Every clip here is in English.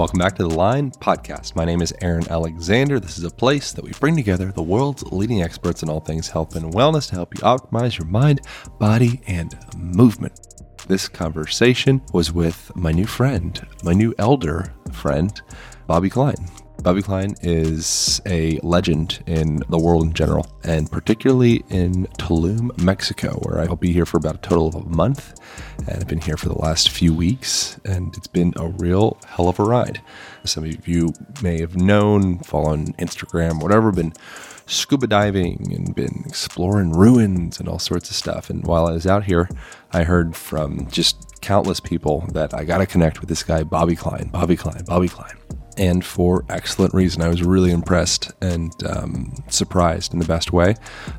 Welcome back to the Align Podcast. My name is Aaron Alexander. This is a place that we bring together the world's leading experts in all things health and wellness to help you optimize your mind, body, and movement. This conversation was with my new friend, my new elder friend, Bobby Klein. Bobby Klein is a legend in the world in general, and particularly in Tulum, Mexico, where I'll be here for about a total of a month. And I've been here for the last few weeks, and it's been a real hell of a ride. Some of you may have known, following Instagram, whatever, been scuba diving and been exploring ruins and all sorts of stuff. And while I was out here, I heard from just countless people that I got to connect with this guy, Bobby Klein, Bobby Klein, Bobby Klein and for excellent reason. I was really impressed and um, surprised in the best way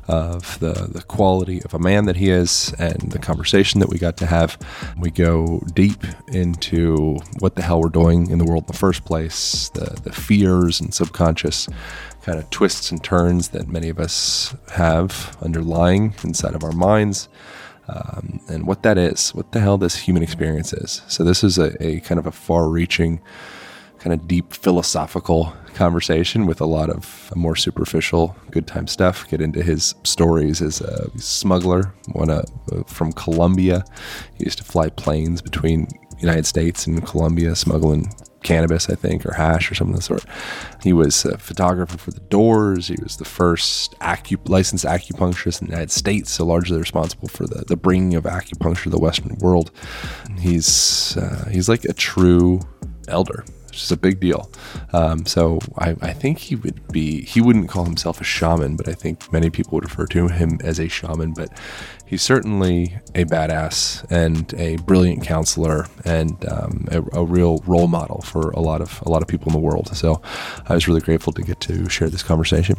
of the, the quality of a man that he is and the conversation that we got to have. We go deep into what the hell we're doing in the world in the first place, the, the fears and subconscious kind of twists and turns that many of us have underlying inside of our minds. Um, and what that is, what the hell this human experience is. So, this is a, a kind of a far reaching kind of deep philosophical conversation with a lot of more superficial good time stuff. Get into his stories as a smuggler, one uh, from Colombia. He used to fly planes between United States and Colombia, smuggling cannabis, I think, or hash or something of the sort. He was a photographer for the Doors. He was the first licensed acupuncturist in the United States, so largely responsible for the, the bringing of acupuncture to the Western world. He's uh, he's like a true elder which is a big deal. Um, so I, I, think he would be, he wouldn't call himself a shaman, but I think many people would refer to him as a shaman. But he's certainly a badass and a brilliant counselor and um, a, a, real role model for a lot of a lot of people in the world. So I was really grateful to get to share this conversation.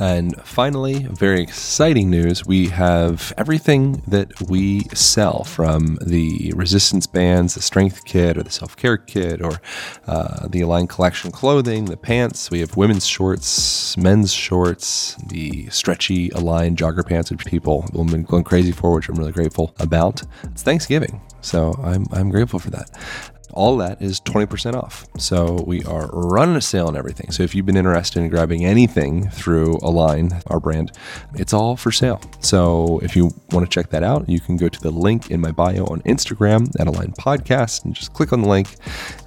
And finally, very exciting news we have everything that we sell from the resistance bands, the strength kit, or the self care kit, or uh, the Align Collection clothing, the pants. We have women's shorts, men's shorts, the stretchy Align jogger pants, which people have been going crazy for, which I'm really grateful about. It's Thanksgiving. So I'm, I'm grateful for that all that is 20% off. So we are running a sale on everything. So if you've been interested in grabbing anything through Align, our brand, it's all for sale. So if you want to check that out, you can go to the link in my bio on Instagram at Align Podcast and just click on the link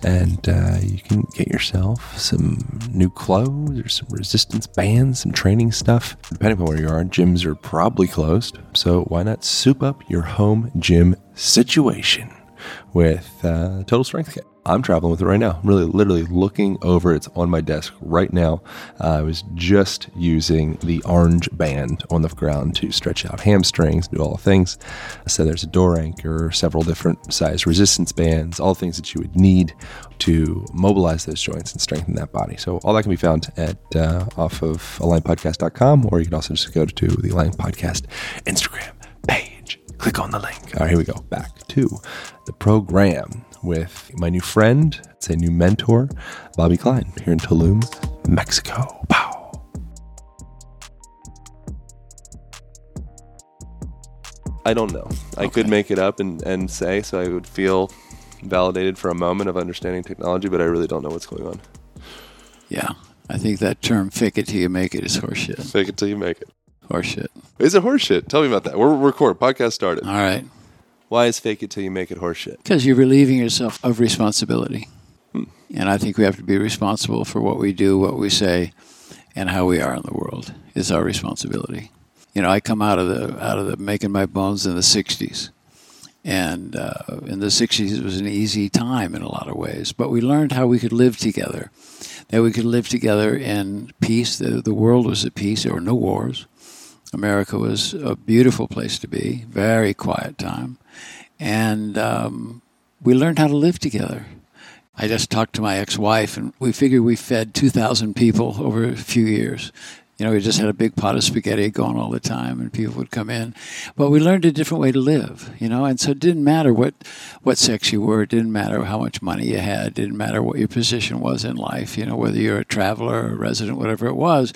and uh, you can get yourself some new clothes or some resistance bands, some training stuff. Depending on where you are, gyms are probably closed. So why not soup up your home gym situation? With uh, Total Strength Kit. I'm traveling with it right now. I'm really, literally looking over. It's on my desk right now. Uh, I was just using the orange band on the ground to stretch out hamstrings, do all the things. So there's a door anchor, several different size resistance bands, all the things that you would need to mobilize those joints and strengthen that body. So all that can be found at uh, off of alignpodcast.com, or you can also just go to the Align Podcast Instagram. Click on the link. All right, here we go. Back to the program with my new friend, it's a new mentor, Bobby Klein, here in Tulum, Mexico. Pow. I don't know. I could make it up and, and say, so I would feel validated for a moment of understanding technology, but I really don't know what's going on. Yeah. I think that term fake it till you make it is horseshit. Fake it till you make it. Horseshit. Is it horseshit? Tell me about that. We're, recording. Podcast started. All right. Why is fake it till you make it horseshit? Because you're relieving yourself of responsibility. Hmm. And I think we have to be responsible for what we do, what we say, and how we are in the world It's our responsibility. You know, I come out of the out of the making my bones in the '60s, and uh, in the '60s it was an easy time in a lot of ways. But we learned how we could live together, that we could live together in peace. The, the world was at peace. There were no wars. America was a beautiful place to be, very quiet time and um, we learned how to live together. I just talked to my ex-wife, and we figured we fed 2,000 people over a few years. You know, we just had a big pot of spaghetti going all the time, and people would come in. But we learned a different way to live, you know, and so it didn't matter what, what sex you were, it didn't matter how much money you had, it didn't matter what your position was in life, you know, whether you're a traveler or a resident, whatever it was.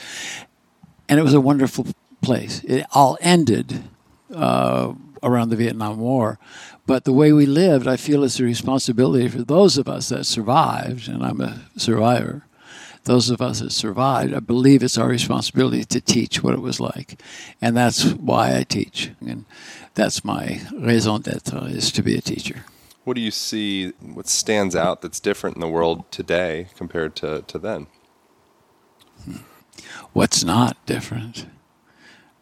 And it was a wonderful place. It all ended uh, around the Vietnam War, But the way we lived, I feel it's a responsibility for those of us that survived, and I'm a survivor. Those of us that survived, I believe it's our responsibility to teach what it was like. And that's why I teach. And that's my raison d'etre, is to be a teacher. What do you see, what stands out that's different in the world today compared to, to then? What's not different?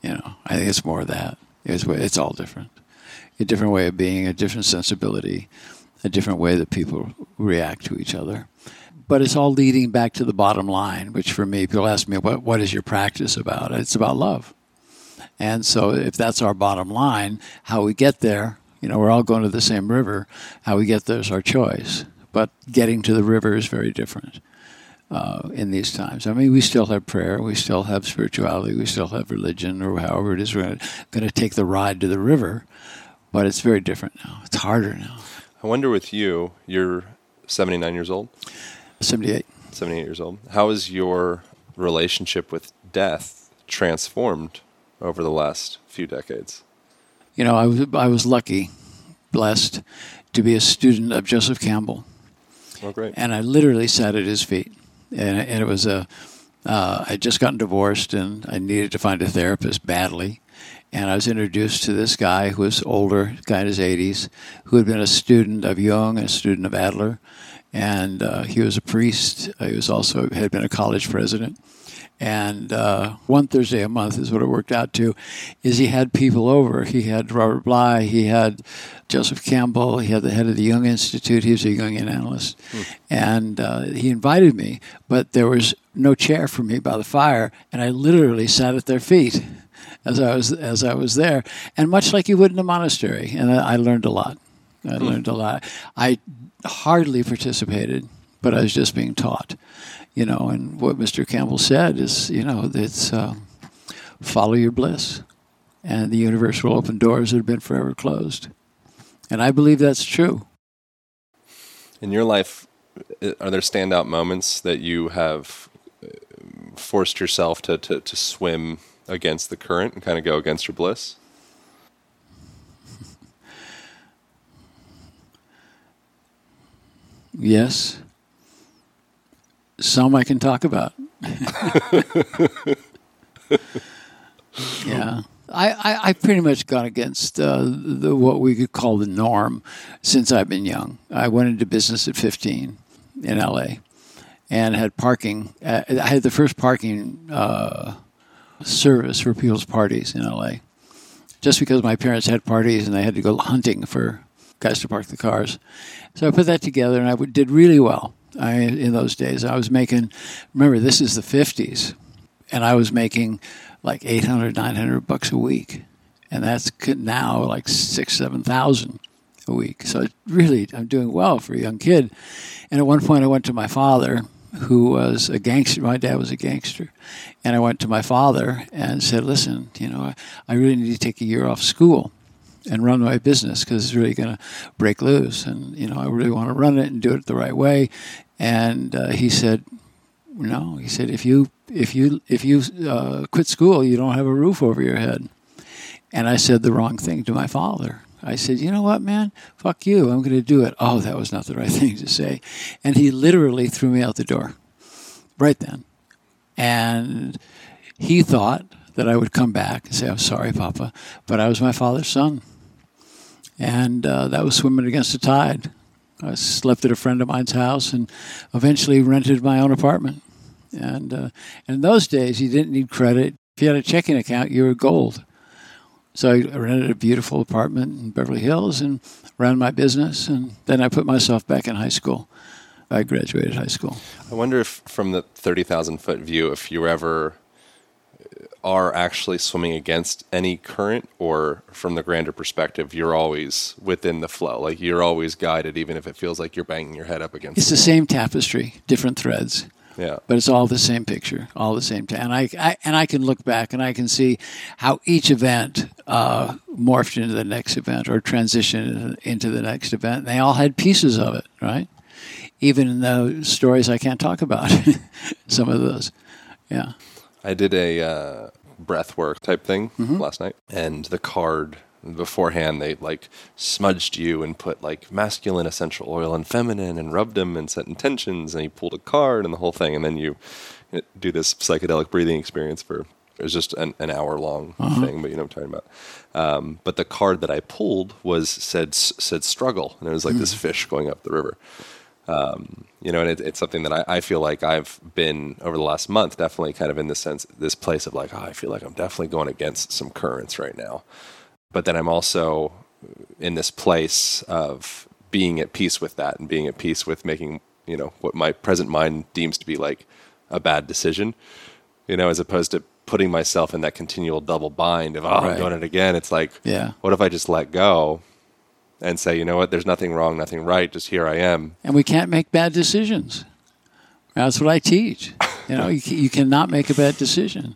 You know, I think it's more of that. It's, it's all different. A different way of being, a different sensibility, a different way that people react to each other. But it's all leading back to the bottom line, which for me, people ask me, what, what is your practice about? It's about love. And so if that's our bottom line, how we get there, you know, we're all going to the same river. How we get there is our choice. But getting to the river is very different uh, in these times. I mean, we still have prayer, we still have spirituality, we still have religion, or however it is we're going to take the ride to the river. But it's very different now. It's harder now. I wonder with you, you're 79 years old? 78. 78 years old. How has your relationship with death transformed over the last few decades? You know, I was, I was lucky, blessed to be a student of Joseph Campbell. Oh, great. And I literally sat at his feet. And, and it was a, uh, I'd just gotten divorced and I needed to find a therapist badly. And I was introduced to this guy who was older, guy in his 80s, who had been a student of Jung a student of Adler. And uh, he was a priest. He was also had been a college president. And uh, one Thursday a month is what it worked out to. Is he had people over. He had Robert Bly. He had Joseph Campbell. He had the head of the Jung Institute. He was a Jungian analyst, hmm. and uh, he invited me. But there was no chair for me by the fire, and I literally sat at their feet as I was as I was there, and much like you would in a monastery. And I, I learned a lot. I hmm. learned a lot. I hardly participated, but I was just being taught you know, and what Mr. Campbell said is, you know, it's uh, follow your bliss, and the universe will open doors that have been forever closed. And I believe that's true. In your life, are there standout moments that you have uh, forced yourself to, to, to swim against the current and kind of go against your bliss? Yes some I can talk about. yeah. I, I, I, pretty much gone against uh, the, what we could call the norm since I've been young. I went into business at 15 in LA and had parking. Uh, I had the first parking uh, service for people's parties in LA. Just because my parents had parties and they had to go hunting for guys to park the cars. So I put that together and I did really well. I, in those days. I was making, remember, this is the 50s, and I was making like 800, 900 bucks a week. And that's now like six, 7,000 a week. So really, I'm doing well for a young kid. And at one point, I went to my father, who was a gangster. My dad was a gangster. And I went to my father and said, listen, you know, I, I really need to take a year off school and run my business because it's really going to break loose. And, you know, I really want to run it and do it the right way. And uh, he said, "No." He said, "If you if you if you uh, quit school, you don't have a roof over your head." And I said the wrong thing to my father. I said, "You know what, man? Fuck you. I'm going to do it." Oh, that was not the right thing to say. And he literally threw me out the door right then. And he thought that I would come back and say, "I'm sorry, Papa," but I was my father's son, and uh, that was swimming against the tide. I slept at a friend of mine's house and eventually rented my own apartment. And, uh, in those days, you didn't need credit. If you had a checking account, you were gold. So I rented a beautiful apartment in Beverly Hills and ran my business. And then I put myself back in high school. I graduated high school. I wonder if, from the 30,000 foot view, if you were ever are actually swimming against any current or from the grander perspective you're always within the flow. Like you're always guided even if it feels like you're banging your head up against it's the same tapestry different threads. Yeah. But it's all the same picture all the same time and I, I, and i can look back and i can see how each event uh, morphed into the next event or transitioned into the next event. And they all had pieces of it right? Even in the stories i can't talk about. Some of those. Yeah I did a uh, breath work type thing mm-hmm. last night, and the card beforehand they like smudged you and put like masculine essential oil and feminine and rubbed them and set intentions and you pulled a card and the whole thing and then you do this psychedelic breathing experience for it was just an, an hour long uh-huh. thing but you know what i'm talking about um, but the card that i pulled was said said struggle and it was like mm. this fish going up the river um, you know, and it, it's something that I, I, feel like I've been over the last month, definitely kind of in this sense, this place of like, oh, I feel like I'm definitely going against some currents right now. But then I'm also in this place of being at peace with that and being at peace with making you know what my present mind deems to be like a bad decision you know as opposed to putting myself in that continual double bind of oh right. i'm doing it again. It's like yeah. what if i just let go and say you know what there's nothing wrong nothing right just here i am and we can't make bad decisions that's what i teach you know you, you cannot make a bad decision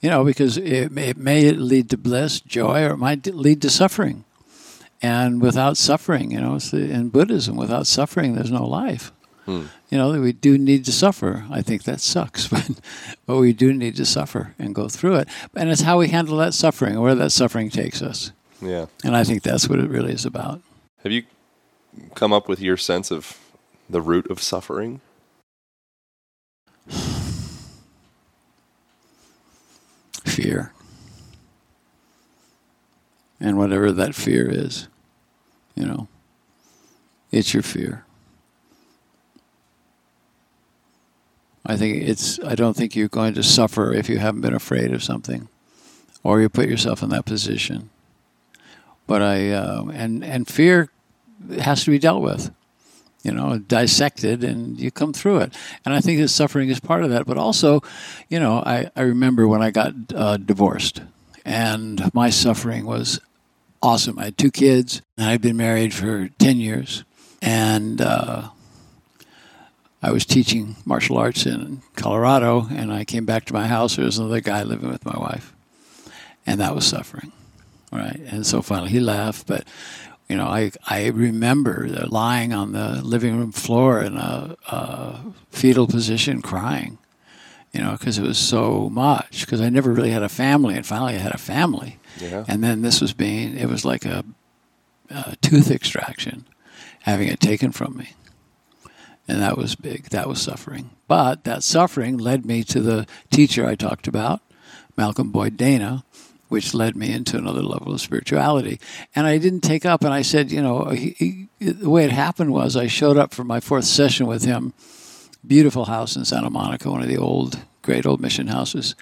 you know, because it, it may lead to bliss, joy, or it might lead to suffering. And without suffering, you know, in Buddhism, without suffering, there's no life. Hmm. You know, we do need to suffer. I think that sucks, but but we do need to suffer and go through it. And it's how we handle that suffering, where that suffering takes us. Yeah. And I think that's what it really is about. Have you come up with your sense of the root of suffering? fear. And whatever that fear is, you know, it's your fear. I think it's, I don't think you're going to suffer if you haven't been afraid of something or you put yourself in that position. But I, uh, and, and fear has to be dealt with you know, dissected and you come through it. And I think that suffering is part of that. But also, you know, I, I remember when I got uh, divorced and my suffering was awesome. I had two kids and I'd been married for 10 years. And uh, I was teaching martial arts in Colorado and I came back to my house. There was another guy living with my wife. And that was suffering. Right. And so finally he left. But you know, I, I remember lying on the living room floor in a, a fetal position crying, you know, because it was so much. Because I never really had a family, and finally I had a family. Yeah. And then this was being, it was like a, a tooth extraction, having it taken from me. And that was big. That was suffering. But that suffering led me to the teacher I talked about, Malcolm Boyd Dana, which led me into another level of spirituality. And I didn't take up, and I said, you know, he, he, the way it happened was I showed up for my fourth session with him. Beautiful house in Santa Monica, one of the old, great old mission houses.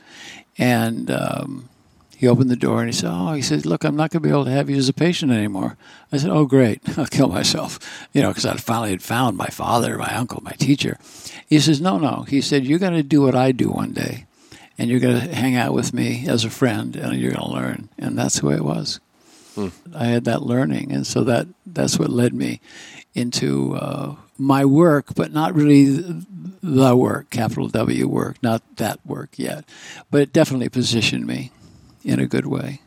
And um, he opened the door and he said, Oh, he said, Look, I'm not going to be able to have you as a patient anymore. I said, Oh, great. I'll kill myself. You know, because I finally had found my father, my uncle, my teacher. He says, No, no. He said, You're going to do what I do one day and you're going to hang out with me as a friend and you're going to learn. And that's the way it was. Hmm. I had that learning. And so that, that's what led me into uh, my work, but not really the work, capital W work, not that work yet. But it definitely positioned me in a good way.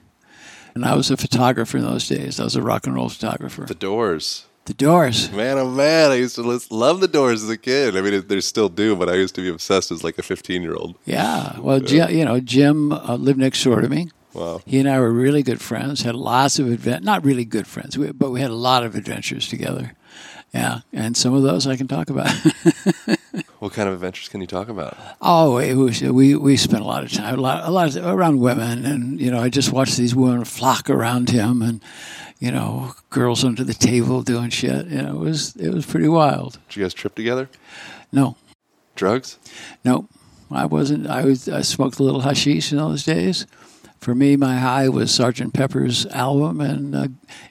And I was a photographer in those days. I was a rock and roll photographer. The Doors. The Doors. Man, oh man, I used to love the Doors as a kid. I mean, they still do, but I used to be obsessed as like a 15 year old. Yeah. Well. Jim, you know, Jim uh, lived next door to me. Wow. He and I were really good friends, had lots of advent not really good friends, but we had a lot of adventures together. Yeah, and some of those I can talk about. what kind of adventures can you talk about? Oh, it was we we spent a lot of time, a lot, a lot of, around women, and you know, I just watched these women flock around him, and you know, girls under the table doing shit. You know, it was it was pretty wild. Did you guys trip together? No. Drugs? No, I wasn't. I was. I smoked a little hashish in those days. For me, my high was Sergeant Pepper's album and uh,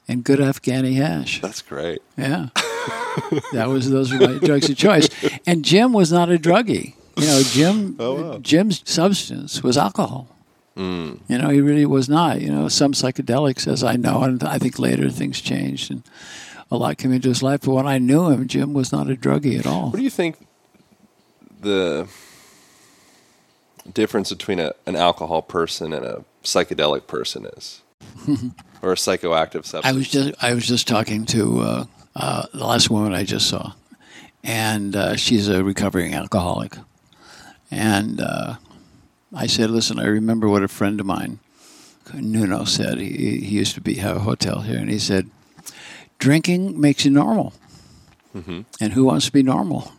and good Afghani hash. That's great. Yeah, that was those were my drugs of choice. And Jim was not a druggie. You know, Jim. Oh, wow. Jim's substance was alcohol. Mm. You know, he really was not. You know, some psychedelics, as I know, and I think later things changed and a lot came into his life. But when I knew him, Jim was not a druggie at all. What do you think the difference between a, an alcohol person and a psychedelic person is, or a psychoactive substance? I was just I was just talking to uh, uh, the last woman I just saw, and uh, she's a recovering alcoholic, and uh, I said, listen, I remember what a friend of mine, Nuno said. He, he used to be have a hotel here, and he said, "Drinking makes you normal, Mm-hmm. and who wants to be normal?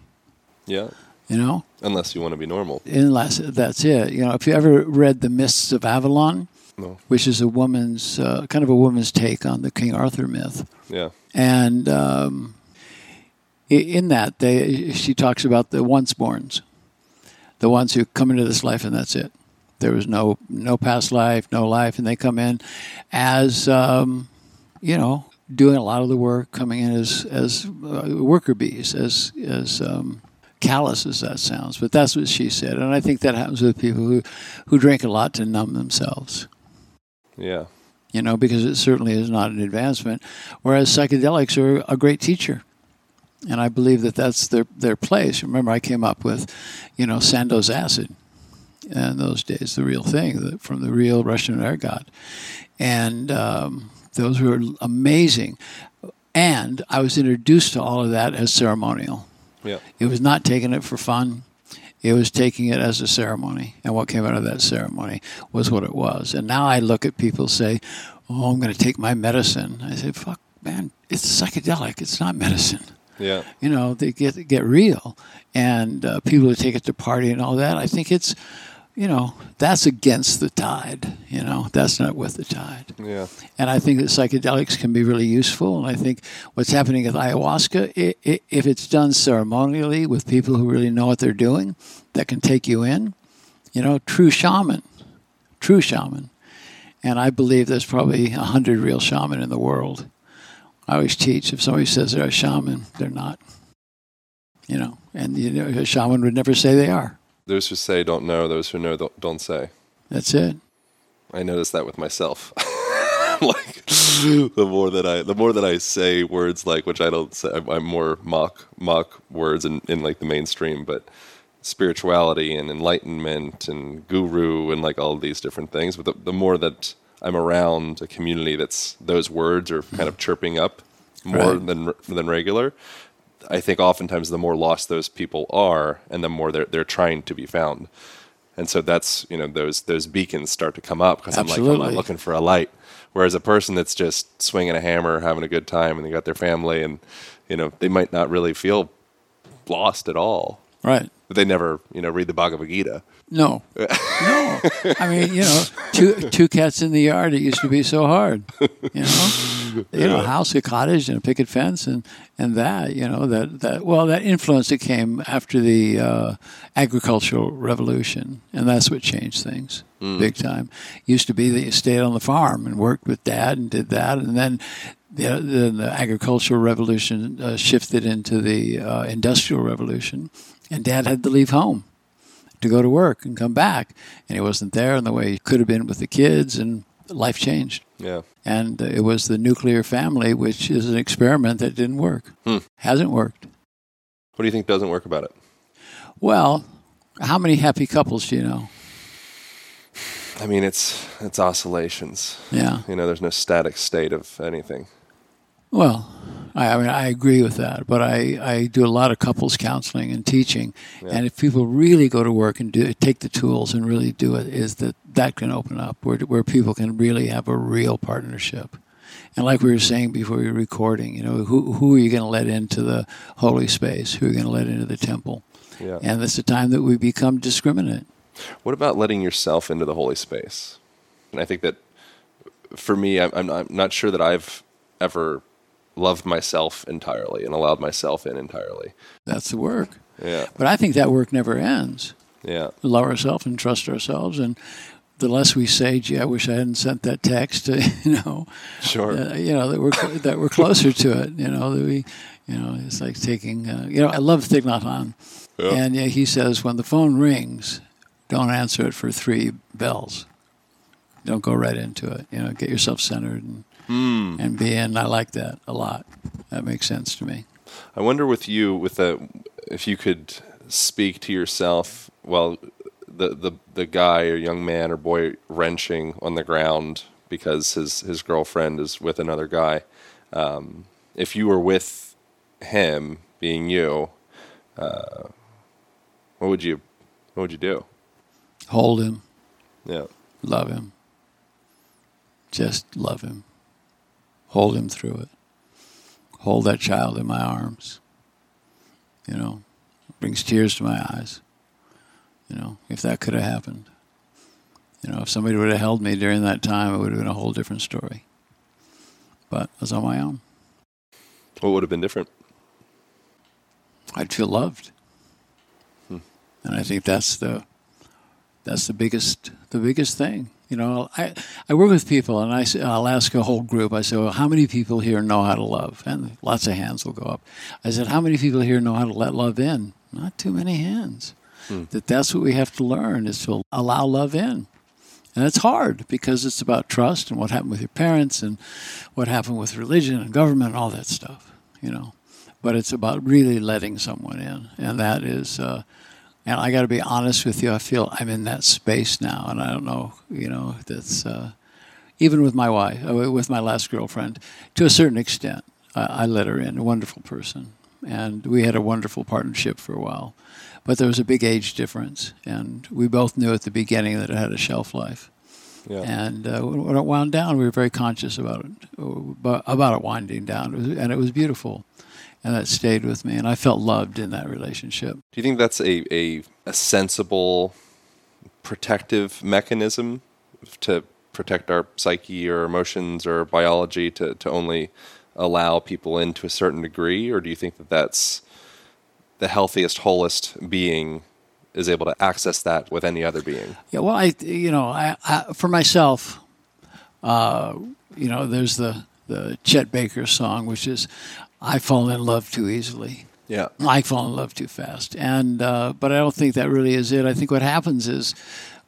Yeah. You know, Unless you want to be normal. unless that's it. You know, if you ever read The Mists of Avalon, No. which is a woman's uh, kind of a woman's take on the King Arthur myth, Yeah. and um, in that they she talks about the once-borns, the ones who come into this life and that's it. There was no no past life, no life, and they come in as um, you know doing a lot of the work, coming in as as uh, worker bees, as as um, callous as that sounds, but that's what she said, and I think that happens with people who who drink a lot to numb themselves Yeah. you know, because it certainly is not an advancement. Whereas psychedelics are a great teacher. And I believe that that's their, their place. Remember, I came up with, you know, Sandoz acid in those days, the real thing the, from the real Russian ergot. And um, those were amazing. And I was introduced to all of that as ceremonial. Yeah. It was not taking it for fun. It was taking it as a ceremony. And what came out of that ceremony was what it was. And now I look at people say, Oh, I'm going to take my medicine. I say, Fuck, man, it's psychedelic. It's not medicine. Yeah. You know, they get get real. And uh, people who take it to party and all that, I think it's, you know, that's against the tide. You know, that's not with the tide. Yeah. And I think that psychedelics can be really useful. And I think what's happening with ayahuasca, i i if it's done ceremonially with people who really know what they're doing, that can take you in, you know, true shaman, true shaman. And I believe there's probably a hundred real shaman in the world. I always teach if somebody says they're a shaman, they're not. You know, and you know, a shaman would never say they are. Those who say don't know, those who know don't, say. That's it. I notice that with myself. like the more that I the more that I say words like which I don't say I'm, I'm more mock mock words in, in like the mainstream, but spirituality and enlightenment and guru and like all these different things. But the, the more that I'm around a community that's those words are kind of chirping up more Right. than than regular. I think oftentimes the more lost those people are, and the more they're they're trying to be found. And so that's you know those those beacons start to come up because I'm like I'm not looking for a light. Whereas a person that's just swinging a hammer, having a good time, and they got their family, and you know they might not really feel lost at all. Right. But they never you know read the Bhagavad Gita. No, no. I mean, you know, two two cats in the yard. It used to be so hard. You know, you know, a house, a cottage, and a picket fence, and and that. You know, that that. Well, that influence that came after the uh, agricultural revolution, and that's what changed things big time. Used to be that you stayed on the farm and worked with dad and did that, and then. The, the, the agricultural revolution uh, shifted into the uh, industrial revolution, and dad had to leave home to go to work and come back. And he wasn't there in the way he could have been with the kids, and life changed. Yeah. And uh, it was the nuclear family, which is an experiment that didn't work. Hmm. Hasn't worked. What do you think doesn't work about it? Well, how many happy couples do you know? I mean, it's it's oscillations. Yeah. You know, there's no static state of anything. Well, I, I mean, I agree with that, but I, I do a lot of couples counseling and teaching, and if people really go to work and do take the tools and really do it, is that that can open up where where people can really have a real partnership. And like we were saying before we were recording, you know, who who are you going to let into the holy space? Who are you going to let into the temple? Yeah. And it's the time that we become discriminate. What about letting yourself into the holy space? And I think that for me, I'm, I'm not sure that I've ever loved myself entirely and allowed myself in entirely. That's the work. Yeah. But I think that work never ends. Yeah. We love ourselves and trust ourselves, and the less we say, "Gee, I wish I hadn't sent that text," you know, Sure. uh, you know that we're that we're closer to it. You know that we, you know, it's like taking. Uh, you know, I love Thich Nhat Hanh, Yeah. and yeah, he says when the phone rings, don't answer it for three bells. Don't go right into it. You know, get yourself centered and and be in. I like that a lot. That makes sense to me. I wonder with you, with the, if you could speak to yourself while the, the, the guy or young man or boy wrenching on the ground because his, his girlfriend is with another guy. Um, if you were with him, being you, uh, what would you, what would you do? Hold him, Yeah. love him, just love him, hold him through it, hold that child in my arms. You know, brings tears to my eyes. You know, if that could have happened. You know, if somebody would have held me during that time, it would have been a whole different story. But I was on my own. What would have been different? I'd feel loved. Hmm. And I think that's the that's the biggest the biggest thing. You know, I I work with people and I I'll ask a whole group. I say, well, how many people here know how to love? And lots of hands will go up. I said, how many people here know how to let love in? Not too many hands. Hmm. That that's what we have to learn is to allow love in. And it's hard because it's about trust and what happened with your parents and what happened with religion and government and all that stuff, you know. But it's about really letting someone in. And that is, uh, and I got to be honest with you, I feel I'm in that space now. And I don't know, you know, that's uh, even with my wife, uh, with my last girlfriend, to a certain extent, I, I let her in, a wonderful person. And we had a wonderful partnership for a while but there was a big age difference, and we both knew at the beginning that it had a shelf life. Yeah. And uh, when it wound down, we were very conscious about it, about it winding down, and it was beautiful, and that stayed with me, and I felt loved in that relationship. Do you think that's a, a, a sensible protective mechanism to protect our psyche or emotions or biology to, to only allow people in to a certain degree, or do you think that that's the healthiest, wholest being is able to access that with any other being. Yeah, well, I, you know, I, I for myself, uh, you know, there's the the Chet Baker song, which is, "I fall in love too easily." Yeah, I fall in love too fast, and uh, but I don't think that really is it. I think what happens is,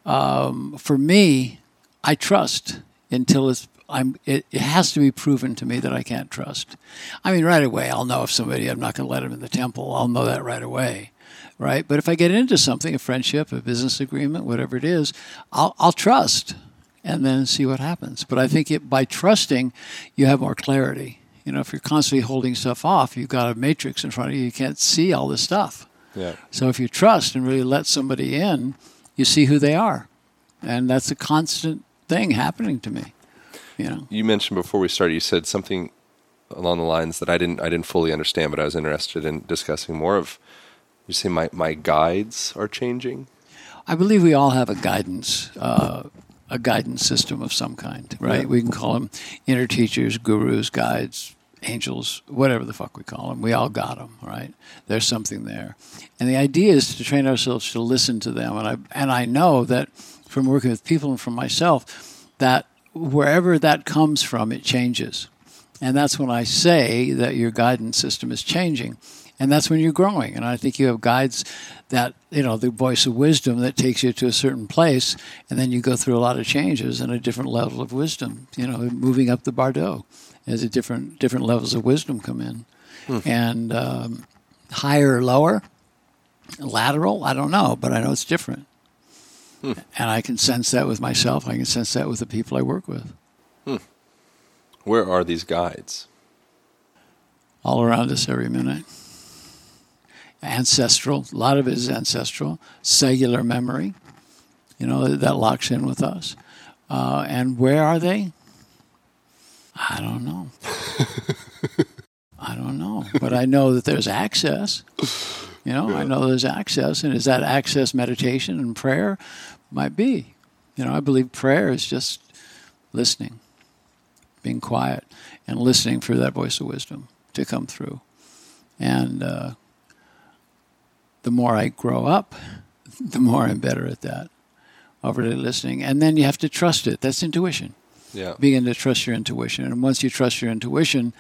um, for me, I trust until it's I'm, it, it, has to be proven to me that I can't trust. I mean, right away, I'll know if somebody, I'm not going to let them in the temple. I'll know that right away, right? But if I get into something, a friendship, a business agreement, whatever it is, I'll, I'll trust and then see what happens. But I think it, by trusting, you have more clarity. You know, if you're constantly holding stuff off, you've got a matrix in front of you, you can't see all this stuff. Yeah. So if you trust and really let somebody in, you see who they are. And that's a constant thing happening to me. You know. You mentioned before we started. You said something along the lines that I didn't I didn't fully understand, but I was interested in discussing more of. You say my my guides are changing. I believe we all have a guidance. Uh, a guidance system of some kind, right? Yeah. We can call them inner teachers, gurus, guides, angels, whatever the fuck we call them. We all got them, right? There's something there, and the idea is to train ourselves to listen to them. And I and I know that from working with people and from myself that wherever that comes from, it changes. And that's when I say that your guidance system is changing. And that's when you're growing. And I think you have guides that, you know, the voice of wisdom that takes you to a certain place. And then you go through a lot of changes and a different level of wisdom, you know, moving up the Bardo as a different, different levels of wisdom come in. Hmm. And um, higher or lower, lateral, I don't know, but I know it's different. Hmm. And I can sense that with myself. I can sense that with the people I work with. Hmm. Where are these guides? All around us every minute. Ancestral, a lot of it is ancestral. Cellular memory, you know, that locks in with us. Uh, and where are they? I don't know. I don't know. But I know that there's access. You know, yeah. I know there's access. And is that access meditation and prayer? Might be. You know, I believe prayer is just listening, being quiet, and listening for that voice of wisdom to come through. And uh, the more I grow up, the more I'm better at that, overly listening. And then you have to trust it. That's intuition. Yeah. Begin to trust your intuition. And once you trust your intuition,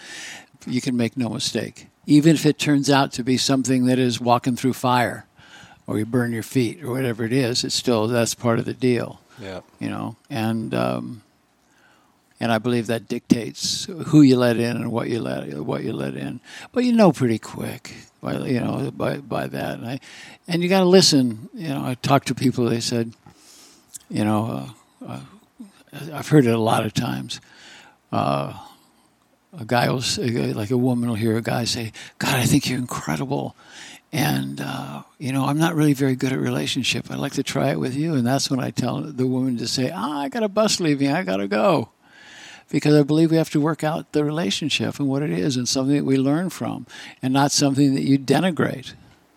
you can make no mistake. Even if it turns out to be something that is walking through fire or you burn your feet or whatever it is, it's still that's part of the deal. Yeah. You know, and um, and I believe that dictates who you let in and what you let what you let in. But you know pretty quick by you know by by that, and I and you got to listen. You know, I talked to people. They said, you know, uh, uh, I've heard it a lot of times. Uh, a guy will say, like a woman will hear a guy say, "God, I think you're incredible," and uh, you know, I'm not really very good at relationship. I'd like to try it with you, and that's when I tell the woman to say, "Ah, I got a bus leaving. I gotta go." Because I believe we have to work out the relationship and what it is and something that we learn from and not something that you denigrate.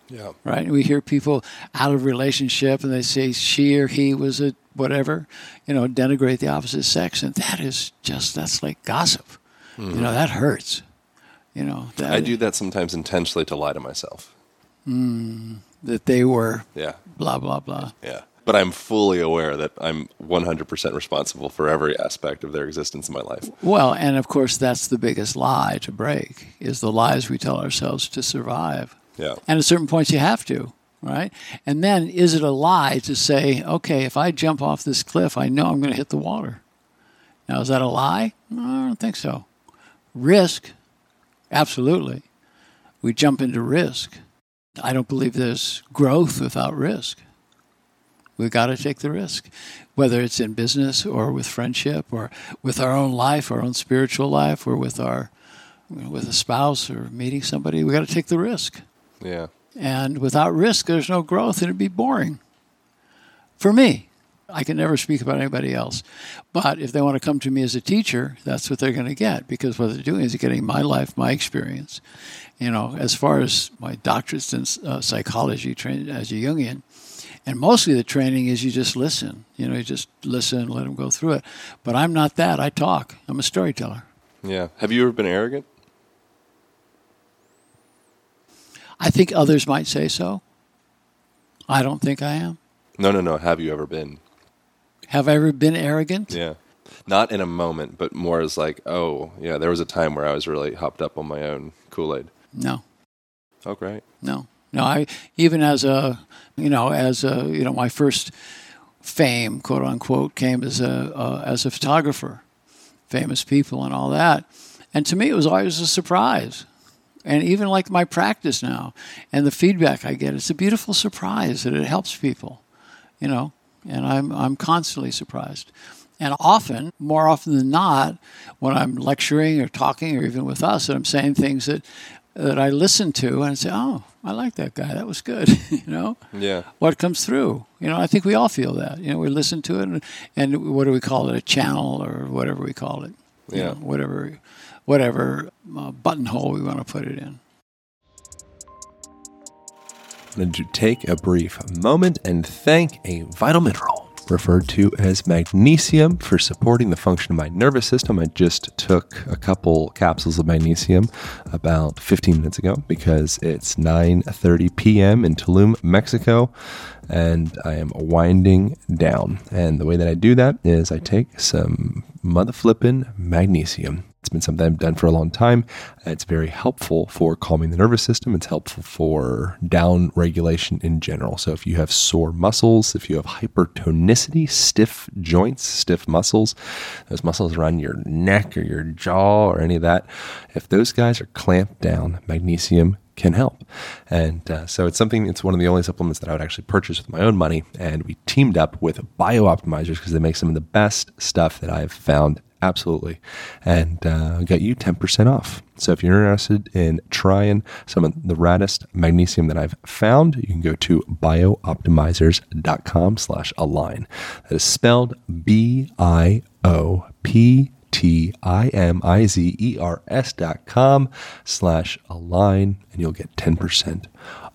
Yeah. Right? And We hear people out of relationship and they say she or he was a whatever, you know, denigrate the opposite sex. And that is just, that's like gossip. Mm-hmm. You know, that hurts. You know, that, I do that sometimes intentionally to lie to myself. Mm, that they were yeah. blah, blah, blah. Yeah but I'm fully aware that I'm 100% responsible for every aspect of their existence in my life. Well, and of course, that's the biggest lie to break is the lies we tell ourselves to survive. Yeah. And at certain points, you have to, right? And then, is it a lie to say, okay, if I jump off this cliff, I know I'm going to hit the water? Now, is that a lie? No, I don't think so. Risk, absolutely. We jump into risk. I don't believe there's growth without risk. We've got to take the risk, whether it's in business or with friendship or with our own life, our own spiritual life, or with our with a spouse or meeting somebody. We've got to take the risk. Yeah. And without risk, there's no growth, and it'd be boring. For me, I can never speak about anybody else. But if they want to come to me as a teacher, that's what they're going to get because what they're doing is getting my life, my experience. You know, as far as my doctorate's in uh, psychology, trained as a Jungian, and mostly the training is you just listen. You know, you just listen and let them go through it. But I'm not that. I talk. I'm a storyteller. Yeah. Have you ever been arrogant? I think others might say so. I don't think I am. No, no, no. Have you ever been? Have I ever been arrogant? Yeah. Not in a moment, but more as like, oh, yeah, there was a time where I was really hopped up on my own Kool Aid. No. Oh, great. No. No, I even as a you know as a you know my first fame quote unquote came as a uh, as a photographer, famous people and all that, and to me it was always a surprise, and even like my practice now and the feedback I get, it's a beautiful surprise that it helps people, you know, and I'm I'm constantly surprised. And often, more often than not, when I'm lecturing or talking or even with us, I'm saying things that that I listen to and say, "Oh, I like that guy. That was good." you know, yeah. What comes through? You know, I think we all feel that. You know, we listen to it, and, and what do we call it? A channel or whatever we call it. Yeah. know, whatever, whatever uh, buttonhole we want to put it in. And to take a brief moment and thank a vital mineral referred to as magnesium for supporting the function of my nervous system. I just took a couple capsules of magnesium about 15 minutes ago because it's 9:30 p.m. in Tulum, Mexico, and I am winding down. And the way that I do that is I take some mother flippin' magnesium it's been something I've done for a long time. It's very helpful for calming the nervous system. It's helpful for down regulation in general. So if you have sore muscles, if you have hypertonicity, stiff joints, stiff muscles, those muscles around your neck or your jaw or any of that, if those guys are clamped down, magnesium can help. And uh, so it's something, it's one of the only supplements that I would actually purchase with my own money. And we teamed up with BiOptimizers because they make some of the best stuff that I've found absolutely. And uh, you 10% off. So if you're interested in trying some of the raddest magnesium that i've found you can go to bioptimizers.com slash align. That is spelled b-i-o-p-t-i-m-i-z-e-r-s dot com slash align and you'll get 10%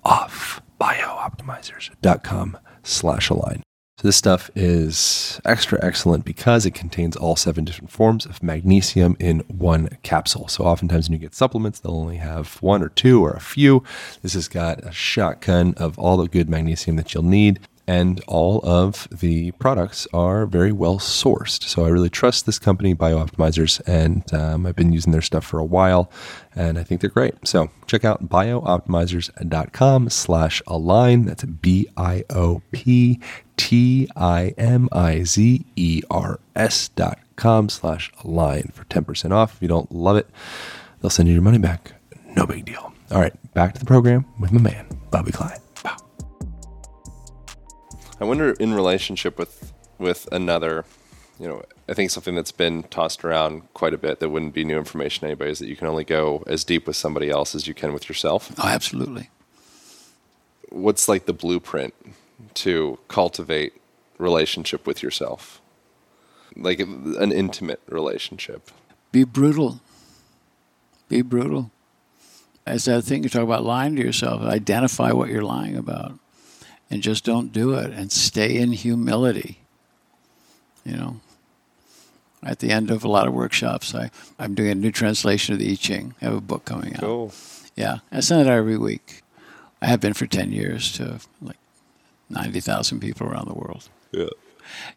off. Bioptimizers.com slash align so this stuff is extra excellent because it contains all seven different forms of magnesium in one capsule. So oftentimes when you get supplements, they'll only have one or two or a few. This has got a shotgun of all the good magnesium that you'll need and all of the products are very well sourced. So I really trust this company, BiOptimizers, and um, I've been using their stuff for a while, and I think they're great. So check out bioptimizers.com slash align. That's B-I-O-P-T-I-M-I-Z-E-R-S dot com slash align for 10% off. If you don't love it, they'll send you your money back. No big deal. All right, back to the program with my man, Bobby Klein. I wonder in relationship with with another, you know, I think something that's been tossed around quite a bit that wouldn't be new information to anybody is that you can only go as deep with somebody else as you can with yourself. Oh, absolutely. What's like the blueprint to cultivate relationship with yourself? like an intimate relationship. Be brutal. Be brutal. As that thing you talk about lying to yourself, identify what you're lying about and just don't do it and stay in humility. You know, at the end of a lot of workshops, I, I'm doing a new translation of the I Ching. I have a book coming out. Cool. Yeah, I send it out every week. I have been for 10 years to like 90,000 people around the world. Yeah.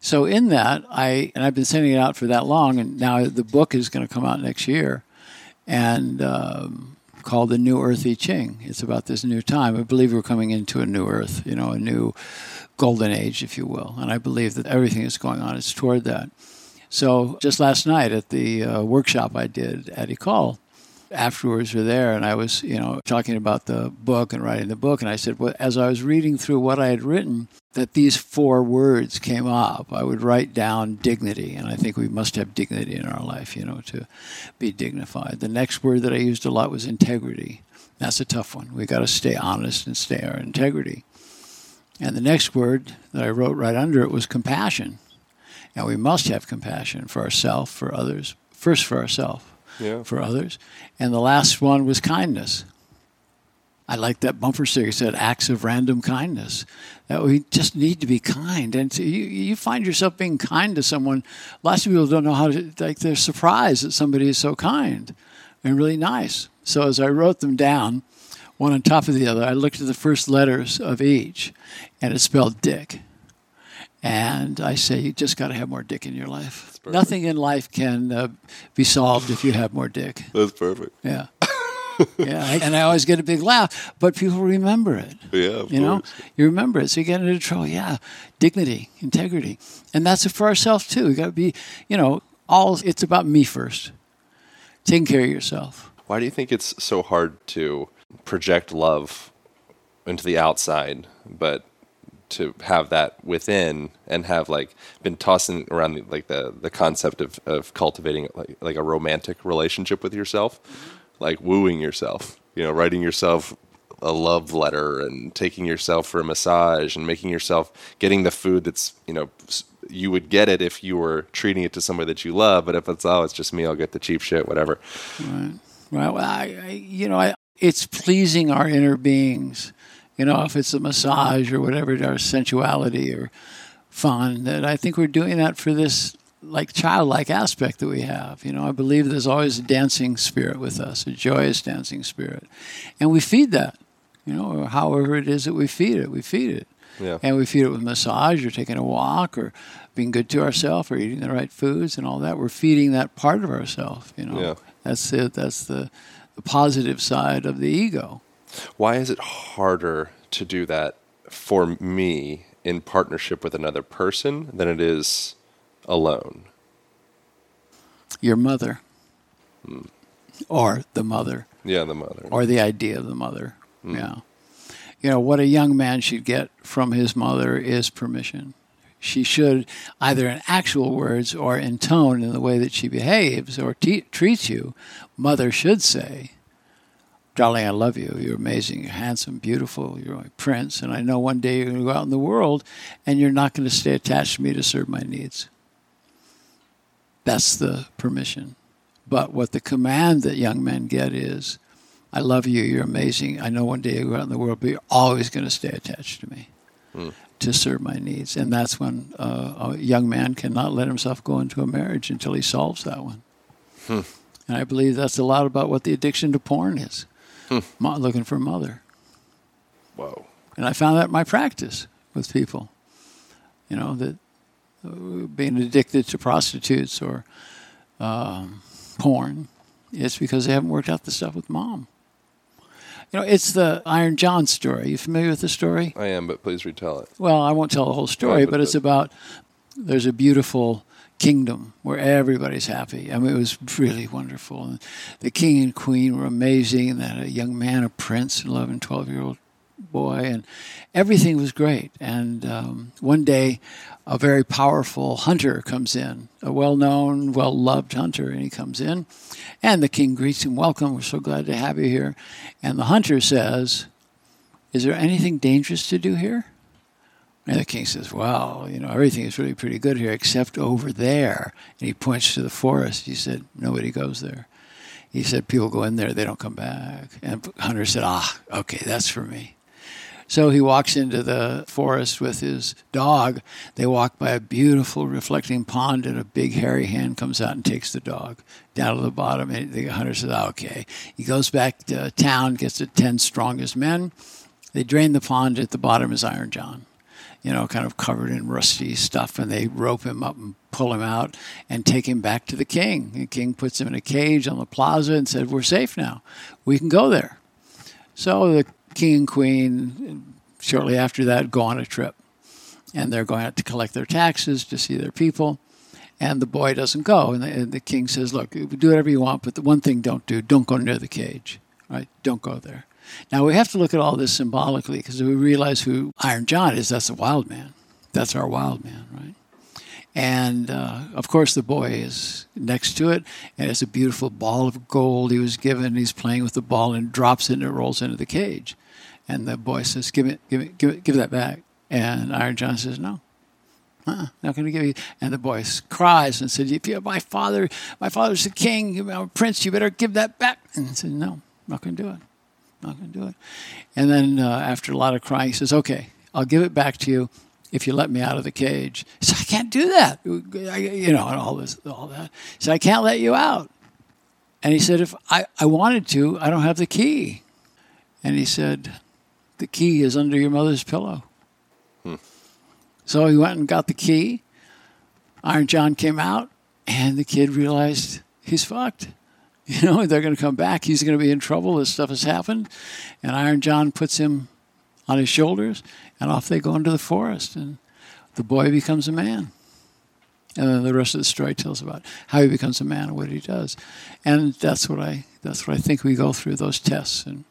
So in that, I and I've been sending it out for that long, and now the book is going to come out next year, and um, called the New Earth I Ching. It's about this new time. I believe we're coming into a new Earth, you know, a new golden age, if you will, and I believe that everything that's going on is toward that. So just last night at the uh, workshop I did at Ecole, afterwards were there and I was, you know, talking about the book and writing the book. And I said, well, as I was reading through what I had written, that these four words came up. I would write down dignity. And I think we must have dignity in our life, you know, to be dignified. The next word that I used a lot was integrity. That's a tough one. We got to stay honest and stay our integrity. And the next word that I wrote right under it was compassion. And we must have compassion for ourselves, for others, first for ourselves Yeah. for others. And the last one was kindness. I like that bumper sticker said acts of random kindness. That we just need to be kind. And to, you, you find yourself being kind to someone. Lots of people don't know how to, like, they're surprised that somebody is so kind and really nice. So as I wrote them down, one on top of the other, I looked at the first letters of each, and it spelled dick. And I say, you just got to have more dick in your life. Nothing in life can uh, be solved if you have more dick. That's perfect. Yeah. yeah. And I always get a big laugh, but people remember it. Yeah, You know, course. you remember it. So you get into trouble. Yeah. Dignity, integrity. And that's it for ourselves too. We got to be, you know, all it's about me first. Taking care of yourself. Why do you think it's so hard to project love into the outside, but to have that within and have like been tossing around the, like the the concept of, of cultivating like like a romantic relationship with yourself, like wooing yourself, you know, writing yourself a love letter and taking yourself for a massage and making yourself getting the food that's you know you would get it if you were treating it to somebody that you love but if it's oh it's just me i'll get the cheap shit whatever Right. Well, I, I you know, I, it's pleasing our inner beings. You know, if it's a massage or whatever, our sensuality or fun, that I think we're doing that for this like childlike aspect that we have. You know, I believe there's always a dancing spirit with us, a joyous dancing spirit, and we feed that. You know, or however it is that we feed it, we feed it. Yeah. And we feed it with massage or taking a walk or being good to ourselves or eating the right foods and all that. We're feeding that part of ourselves, you know. Yeah. That's it. That's the, the positive side of the ego. Why is it harder to do that for me in partnership with another person than it is alone? Your mother, hmm. or the mother, Yeah, the mother. or the idea of the mother. Hmm. Yeah. You know, what a young man should get from his mother is permission. She should, either in actual words or in tone in the way that she behaves or te- treats you, mother should say, Darling, I love you. You're amazing. You're handsome, beautiful. You're my prince. And I know one day you're going to go out in the world and you're not going to stay attached to me to serve my needs. That's the permission. But what the command that young men get is, I love you. You're amazing. I know one day you'll go out in the world, but you're always going to stay attached to me to serve my needs. And that's when uh, a young man cannot let himself go into a marriage until he solves that one. And I believe that's a lot about what the addiction to porn is Mo- looking for a mother. Whoa. And I found that in my practice with people. You know, that uh, being addicted to prostitutes or um, porn, it's because they haven't worked out the stuff with mom. You know, it's the Iron John story. You familiar with the story? I am, but please retell it. Well, I won't tell the whole story, Right, but but it's about there's a beautiful kingdom where everybody's happy. I mean, it was really wonderful. And the king and queen were amazing, and had a young man, a prince, 11, 12 year old boy, and everything was great. And um, one day, a very powerful hunter comes in, a well known, well loved hunter, and he comes in. And the king greets him, Welcome, we're so glad to have you here. And the hunter says, Is there anything dangerous to do here? And the king says, Well, you know, everything is really pretty good here except over there. And he points to the forest. He said, Nobody goes there. He said, People go in there, they don't come back. And Hunter said, Ah, okay, that's for me. So he walks into the forest with his dog. They walk by a beautiful reflecting pond, and a big hairy hand comes out and takes the dog down to the bottom. And the hunter says, "Okay." He goes back to town, gets the ten strongest men. They drain the pond. At the bottom is Iron John, you know, kind of covered in rusty stuff, and they rope him up and pull him out and take him back to the king. The king puts him in a cage on the plaza and said, "We're safe now. We can go there." So the king and queen, shortly after that, go on a trip. And they're going out to collect their taxes to see their people. And the boy doesn't go. And the, and the king says, Look, do whatever you want, but the one thing don't do don't go near the cage. Right? Don't go there. Now, we have to look at all this symbolically because we realize who Iron John is. That's a wild man. That's our wild man, right? And uh, of course, the boy is next to it, and it's a beautiful ball of gold he was given. He's playing with the ball and drops it, and it rolls into the cage. And the boy says, "Give it, give it, give it, give that back." And Iron John says, "No, uh-uh, not going to give you." And the boy cries and says, "If you're my father, my father's the king, you're a prince. You better give that back." And he said, "No, I'm not going to do it. Not going to do it." And then uh, after a lot of crying, he says, "Okay, I'll give it back to you." If you let me out of the cage, he said, I can't do that. I, You know, and all this, all that. He said, I can't let you out. And he said, if I, I wanted to, I don't have the key. And he said, the key is under your mother's pillow. Hmm. So he went and got the key. Iron John came out, and the kid realized he's fucked. You know, they're going to come back. He's going to be in trouble. This stuff has happened. And Iron John puts him on his shoulders, and off they go into the forest. And the boy becomes a man. And then the rest of the story tells about how he becomes a man and what he does. And that's what I that's what I think we go through those tests and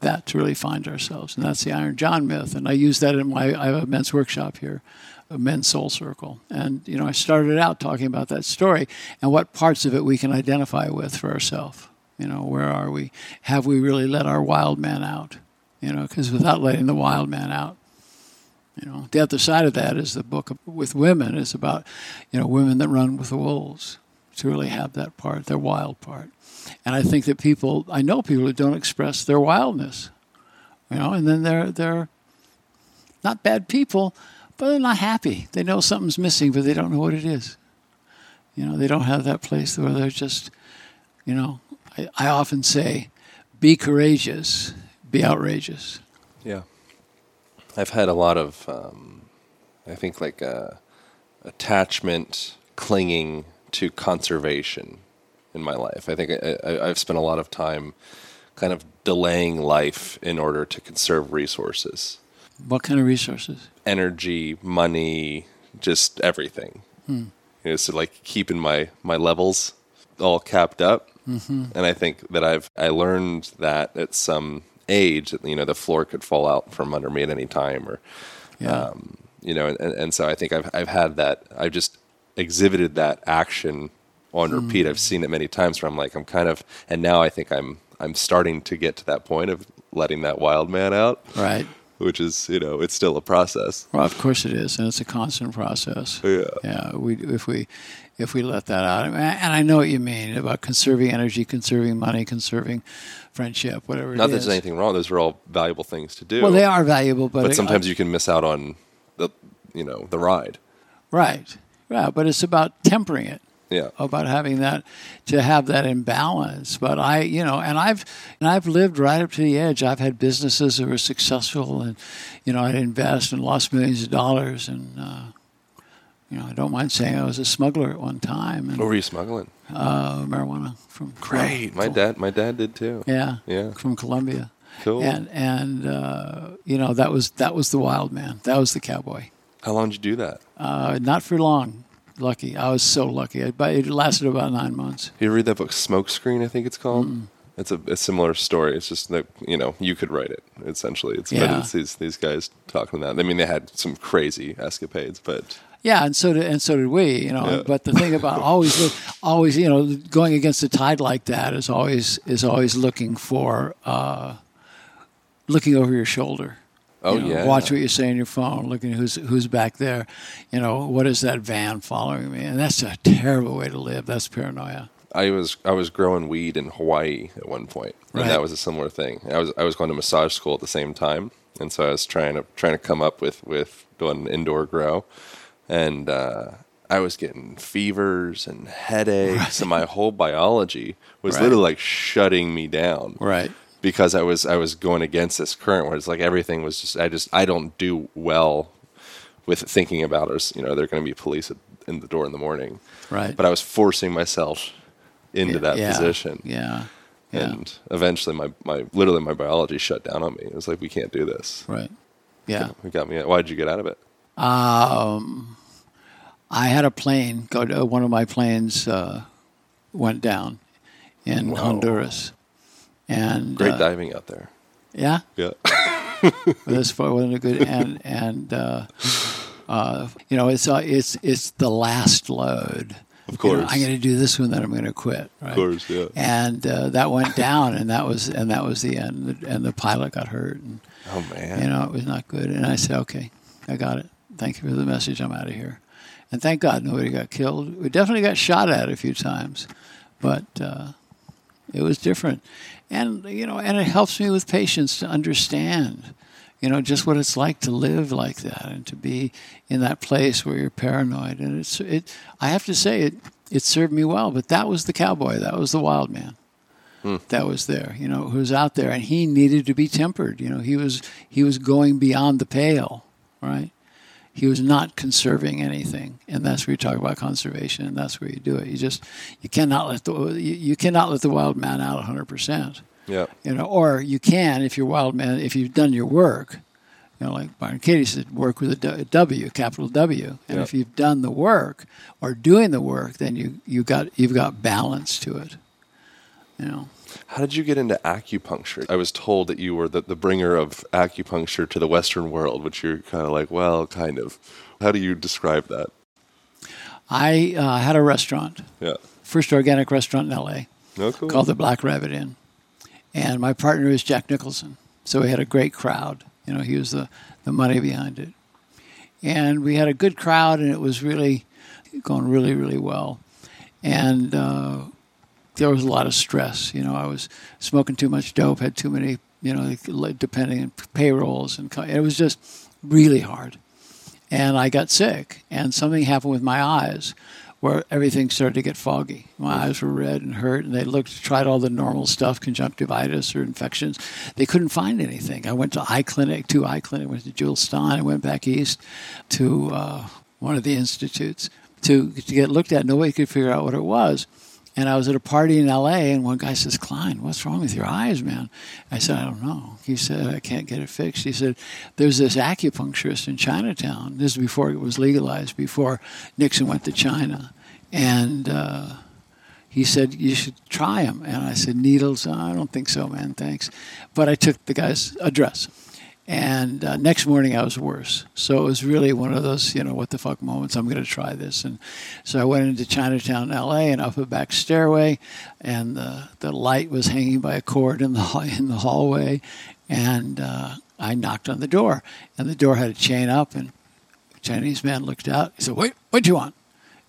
that to really find ourselves. And that's the Iron John myth. And I use that in my I have a men's workshop here, men's soul circle. And you know, I started out talking about that story and what parts of it we can identify with for ourselves. You know, where are we? Have we really let our wild man out? You know, because without letting the wild man out, you know, the other side of that is the book with women is about, you know, women that run with the wolves to really have that part, their wild part. And I think that people, I know people who don't express their wildness, you know, and then they're they're not bad people, but they're not happy. They know something's missing, but they don't know what it is. You know, they don't have that place where they're just, you know, I, I often say, be courageous, be outrageous. Yeah. I've had a lot of, um, I think, like uh, attachment, clinging to conservation in my life. I think I, have spent a lot of time kind of delaying life in order to conserve resources. What kind of resources? Energy, money, just everything. Hmm. You know, so like keeping my my levels all capped up. Mm-hmm. And I think that I've I learned that at some age, you know, the floor could fall out from under me at any time, or yeah. um, you know, and, and so I think I've I've had that. I've just exhibited that action on mm. repeat. I've seen it many times where I'm like, I'm kind of, and now I think I'm I'm starting to get to that point of letting that wild man out. Right. Which is, you know, it's still a process. Well, of course it is, and it's a constant process. Yeah. Yeah. We if we if we let that out, and I know what you mean about conserving energy, conserving money, conserving friendship, whatever. Not that there's anything wrong; those are all valuable things to do. Well, they are valuable, but, but sometimes I, you can miss out on the, you know, the ride. Right. Yeah, but it's about tempering it yeah. about having that to have that imbalance but i you know and i've and i've lived right up to the edge. I've had businesses that were successful and you know i'd invest and lost millions of dollars. And uh, you know i don't mind saying i was a smuggler at one time. And, what were you smuggling? uh, marijuana from great. My dad my dad did too. Yeah. Yeah. From colombia. Cool. And and uh, you know that was that was the wild man. That was the cowboy. How long did you do that? Uh, not for long lucky. I was so lucky. But it lasted about nine months. You read that book, Smokescreen? I think it's called. Mm. It's a, a, similar story. It's just that you know you could write it. Essentially, it's yeah. it's these these guys talking that. I mean, they had some crazy escapades, but yeah, and so did and so did we. You know, yeah. but the thing about always look, always you know going against the tide like that is always is always looking for uh, looking over your shoulder Oh, You know, yeah. Watch what you say on your phone. Looking who's who's back there. You know what is that van following me? And that's a terrible way to live. That's paranoia. I was I was growing weed in Hawaii at one point, and Right. that was a similar thing. I was I was going to massage school at the same time, and so I was trying to trying to come up with with doing indoor grow, and uh, I was getting fevers and headaches, and my whole biology was Right. literally like shutting me down Right. Because I was I was going against this current where it's like everything was just I just I don't do well with thinking about us. You know, they're going to be police at, in the door in the morning, Right. but I was forcing myself into that yeah, position. Yeah. Yeah. And eventually, my, my literally my biology shut down on me. It was like we can't do this. right. Yeah. It got me. Why did you get out of it? Um, I had a plane go to one of my planes uh, went down in Wow. Honduras, and Great uh, diving out there. Yeah, Yeah. this wasn't a good and and uh, uh, you know it's uh, it's it's the last load. Of You know, course. I'm going to do this one, then I'm going to quit. Right? Of course, yeah. And uh, that went down, and that was and that was the end. And the pilot got hurt, and Oh man. you know it was not good. And I said, okay, I got it. Thank you for the message. I'm out of here. And thank God nobody got killed. We definitely got shot at a few times, but uh, it was different. And you know, and it helps me with patience to understand, you know, just what it's like to live like that and to be in that place where you're paranoid. And it's it. I have to say it. It served me well. But that was the cowboy. That was the wild man hmm. that was there, you know, who was out there, and he needed to be tempered. You know, he was he was going beyond the pale, right? He was not conserving anything, and that's where you talk about conservation, and that's where you do it. You just you cannot let the you, you cannot let the wild man out 100 percent, yeah. you know, or you can if you're wild man if you've done your work. You know, like Byron Katie said, work with a W, capital W, and if you've done the work or doing the work, then you you got you've got balance to it. You know. How did you get into acupuncture? I was told that you were the, the bringer of acupuncture to the Western world, which you're kind of like, well, kind of. How do you describe that? I uh, had a restaurant, Yeah. first organic restaurant in LA No, cool. called the Black Rabbit Inn. And my partner is Jack Nicholson. So we had a great crowd. You know, he was the, the money behind it. And we had a good crowd, and it was really going really, really well. And uh, there was a lot of stress. You know, I was smoking too much dope, had too many, you know, depending on payrolls. And it was just really hard and I got sick, and something happened with my eyes, where everything started to get foggy. My eyes were red and hurt, and they looked, tried all the normal stuff, conjunctivitis or infections. They couldn't find anything. I went to eye clinic, two eye clinic, went to Jules Stein, I went back east to uh, one of the institutes to to get looked at. Nobody could figure out what it was. And I was at a party in LA, and one guy says, Klein, what's wrong with your eyes, man? I said, I don't know. He said, I can't get it fixed. He said, There's this acupuncturist in Chinatown. This is before it was legalized, before Nixon went to China. And uh, he said, You should try him. And I said, Needles? I don't think so, man. Thanks. But I took the guy's address. And uh, next morning I was worse. So it was really one of those, you know, what the fuck moments. I'm going to try this. And so I went into Chinatown, LA, and up a back stairway, and the, the light was hanging by a cord in the in the hallway, and uh, I knocked on the door, and the door had a chain up, and Chinese man looked out. He said, "Wait, what do you want?"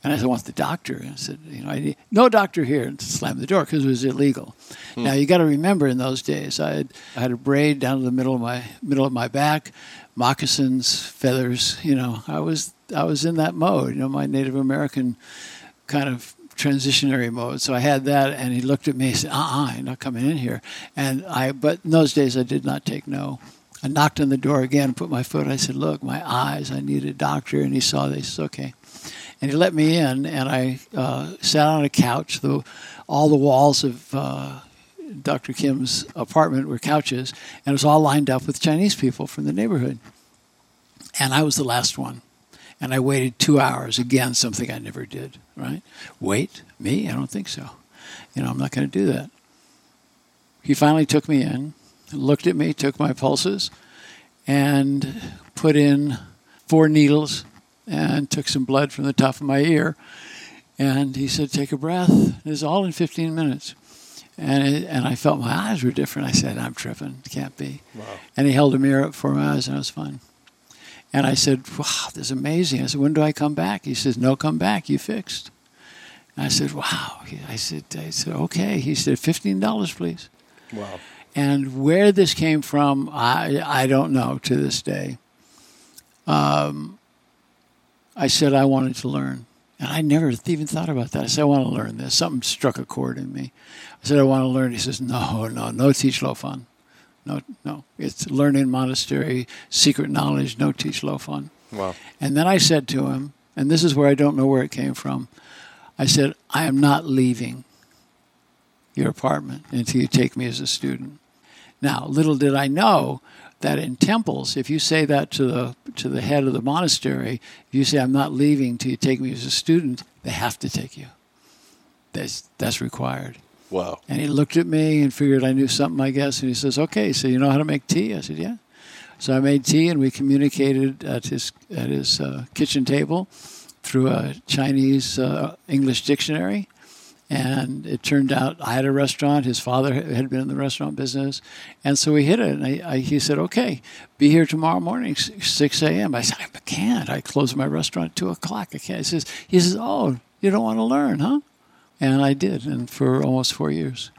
And I said, I want the doctor. And I said, you know, I need, no doctor here. And slammed the door because it was illegal. Hmm. Now you got to remember in those days, I had, I had a braid down to the middle of my middle of my back, moccasins, feathers. You know, I was I was in that mode. You know, my Native American kind of transitionary mode. So I had that, and he looked at me and said, "Uh-uh, you're not coming in here." And I, but in those days, I did not take no. I knocked on the door again, put my foot. I said, "Look, my eyes. I need a doctor." And he saw this. Said, "Okay." And he let me in, and I uh, sat on a couch. The, all the walls of uh, Dr. Kim's apartment were couches, and it was all lined up with Chinese people from the neighborhood. And I was the last one. And I waited two hours. Again, something I never did, right? Wait? Me? I don't think so. You know, I'm not going to do that. He finally took me in, looked at me, took my pulses, and put in four needles and took some blood from the top of my ear. And he said, Take a breath. It was all in 15 minutes. And, it, and I felt my eyes were different. I said, I'm tripping. It can't be. Wow. And he held a mirror up for my eyes, and it was fine. And I said, Wow, this is amazing. I said, When do I come back? He says, No, come back. You fixed. And I said, Wow. I said, I said, Okay. He said, $15, please. Wow. And where this came from, I, I don't know to this day. Um, I said I wanted to learn. And I never even thought about that. I said, I want to learn this. Something struck a chord in me. I said, I want to learn. He says, No, no, no teach lo fun. No, no. It's learning monastery, secret knowledge, no teach lo fun. Wow. And then I said to him, and this is where I don't know where it came from. I said, I am not leaving your apartment until you take me as a student. Now, little did I know that in temples, if you say that to the to the head of the monastery, if you say I'm not leaving until you take me as a student, they have to take you. That's that's required. Wow. And he looked at me and figured I knew something, I guess. And he says, "Okay, so you know how to make tea?" I said, "Yeah." So I made tea, and we communicated at his at his uh, kitchen table through a Chinese uh, English dictionary. And it turned out I had a restaurant. His father had been in the restaurant business, and so we hit it. And I, I, he said, "Okay, be here tomorrow morning, six a.m." I said, "I can't. I close my restaurant at two o'clock. I can't." He says, "He says, oh, you don't want to learn, huh?" And I did, and for almost four years.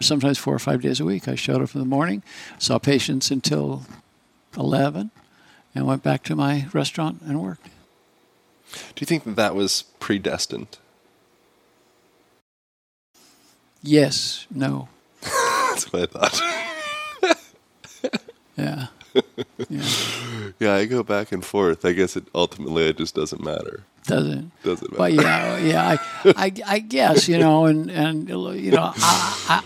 Sometimes four or five days a week. I showed up in the morning, saw patients until 11, and went back to my restaurant and worked. Do you think that that was predestined? Yes, no. That's what I thought. Yeah. Yeah. yeah, I go back and forth. I guess it ultimately it just doesn't matter. Doesn't. Doesn't matter. But yeah, yeah, I, I, I guess you know, and and you know, I, I,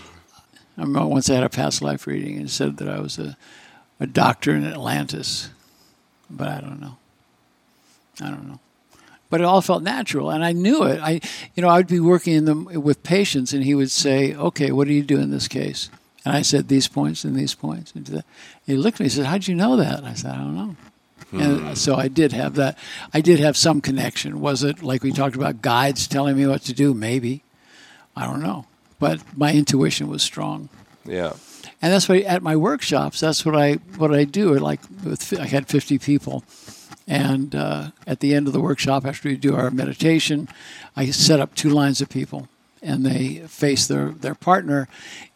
I remember once I had a past life reading and said that I was a, a doctor in Atlantis, but I don't know. I don't know. But it all felt natural, and I knew it. I, you know, I'd be working in the, with patients, and he would say, "Okay, what do you do in this case?" And I said, "These points and these points." And he looked at me and said, "How'd you know that?" And I said, "I don't know." And hmm. so I did have that. I did have some connection. Was it like we talked about guides telling me what to do? Maybe. I don't know. But my intuition was strong. Yeah. And that's why at my workshops, that's what I what I do. Like with, I had 50 people, and uh, at the end of the workshop, after we do our meditation, I set up two lines of people, and they face their their partner,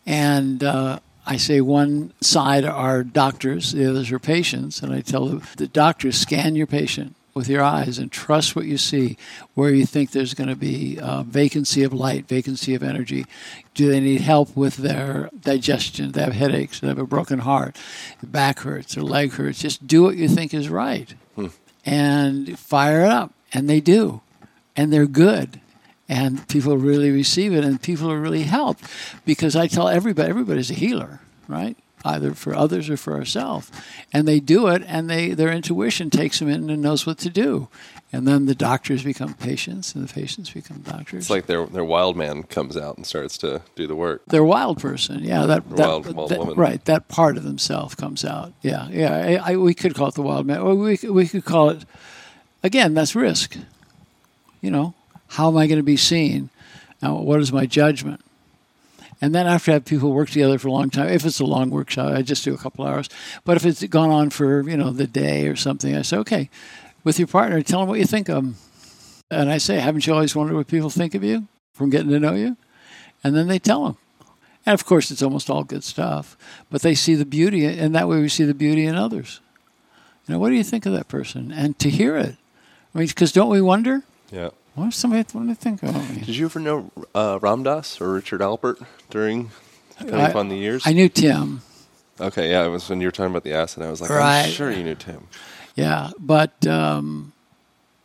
and uh, I say one side are doctors, the others are patients, and I tell the, the doctors scan your patient with your eyes and trust what you see. Where you think there's going to be uh, vacancy of light, vacancy of energy. Do they need help with their digestion? They have headaches. They have a broken heart. Their back hurts. Their leg hurts. Just do what you think is right, and fire it up. And they do, and they're good and people really receive it and people are really helped because I tell everybody everybody's a healer, right? Either for others or for ourselves. And they do it and they their intuition takes them in and knows what to do. And then the doctors become patients and the patients become doctors. It's like their their wild man comes out and starts to do the work. Their wild person, yeah, that, that, Wild- wild that- woman. right? That part of themselves comes out. Yeah, yeah. I, I, we could call it the wild man, or we we could call it again. That's risk. You know, how am I going to be seen? Now, what is my judgment? And then after I have people work together for a long time, if it's a long workshop, I just do a couple hours. But if it's gone on for you know the day or something, I say, okay, with your partner, tell them what you think of them. And I say, haven't you always wondered what people think of you from getting to know you? And then they tell them. And of course, it's almost all good stuff. But they see the beauty, and that way we see the beauty in others. You know, what do you think of that person? And to hear it, I mean, because don't we wonder? Yeah. What if somebody what do they think of me? Did you ever know uh, Ram Dass or Richard Alpert during depending I- upon the years? I knew Tim. okay, yeah, it was when you were talking about the acid. I was like, Right. I'm sure you knew Tim. Yeah, but um,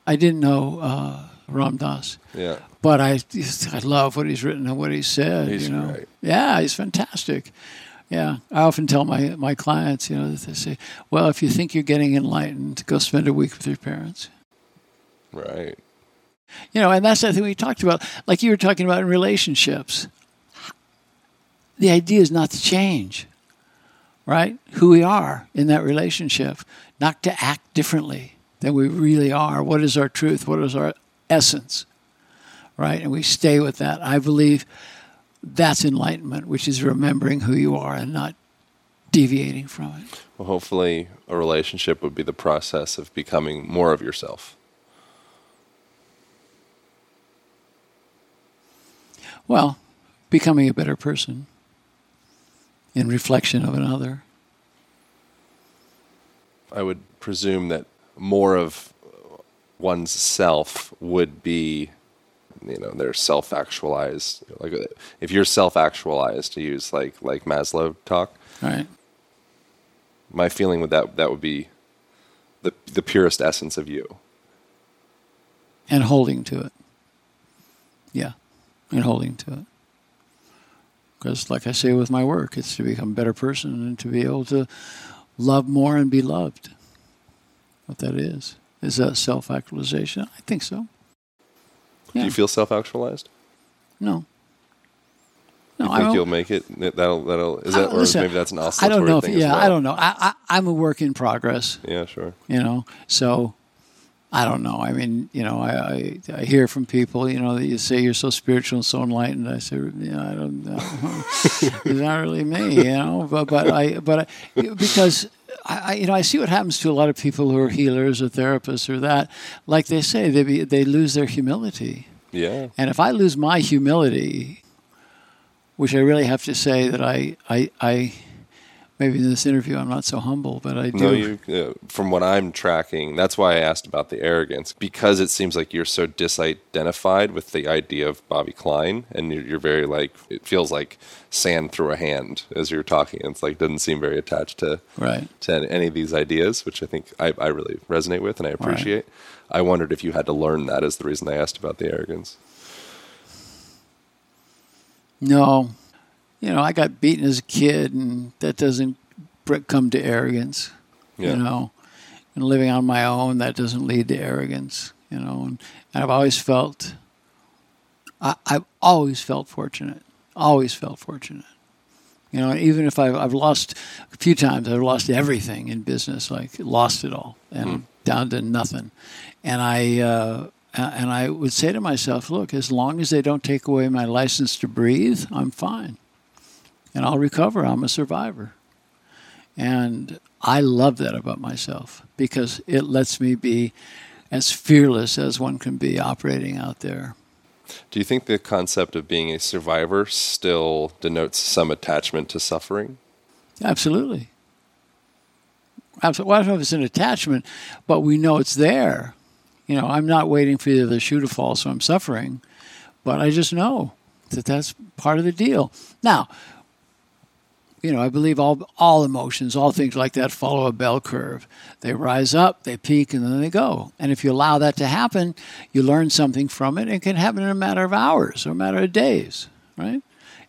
I didn't know uh, Ram Dass. Yeah. But I, I love what he's written and what he said. He's you know, great. yeah, he's fantastic. Yeah, I often tell my my clients, you know, that they say, "Well, if you think you're getting enlightened, go spend a week with your parents." Right. You know, and that's the thing we talked about, like you were talking about in relationships. The idea is not to change, right? Who we are in that relationship, not to act differently than we really are. What is our truth? What is our essence, right? And we stay with that. I believe that's enlightenment, which is remembering who you are and not deviating from it. Well, hopefully, a relationship would be the process of becoming more of yourself. Well, becoming a better person in reflection of another. I would presume that more of one's self would be, you know, they're self-actualized. Like if you're self-actualized, to use like like Maslow talk, Right. my feeling would that that would be the the purest essence of you. And holding to it. Yeah. And holding to it. Because, like I say with my work, it's to become a better person and to be able to love more and be loved. What that is. Is that self actualization? I think so. Do you feel self-actualized? No. No, you I think don't. you'll make it? That'll that'll is I- that uh, or listen, maybe that's an I don't know if, yeah, well. I don't know. I, I, I'm a work in progress. Yeah, sure. you know so i don't know. I mean you know I, I i hear from people you know that you say you're so spiritual and so enlightened. I say you know, i don't know. It's not really me you know but but i but I, because I, I you know I see what happens to a lot of people who are healers or therapists or that. Like they say they be, they lose their humility. Yeah. and if I lose my humility, which I really have to say that I, I, I maybe in this interview I'm not so humble, but I do. No, you. Uh, from what I'm tracking, that's why I asked about the arrogance because it seems like you're so disidentified with the idea of Bobby Klein, and you're, you're very like it feels like sand through a hand as you're talking. It's like doesn't seem very attached to right. to any of these ideas, which I think I, I really resonate with and I appreciate. I wondered if you had to learn that as the reason I asked about the arrogance. No, you know I got beaten as a kid, and that doesn't come to arrogance. Yeah. You know, and living on my own that doesn't lead to arrogance. You know, and, and I've always felt. I, I've always felt fortunate. Always felt fortunate. You know, even if I've, I've lost a few times, I've lost everything in business, like lost it all and down to nothing. And I uh, and I would say to myself, look, as long as they don't take away my license to breathe, I'm fine, and I'll recover. I'm a survivor, and I love that about myself because it lets me be as fearless as one can be operating out there. Do you think the concept of being a survivor still denotes some attachment to suffering? Absolutely. Absolutely. Well, I don't know if it's an attachment, but we know it's there. You know, I'm not waiting for the shoe to fall, so I'm suffering, but I just know that that's part of the deal. Now, you know, I believe all all emotions, all things like that, follow a bell curve. They rise up, they peak, and then they go. And if you allow that to happen, you learn something from it. It can happen in a matter of hours or a matter of days, right?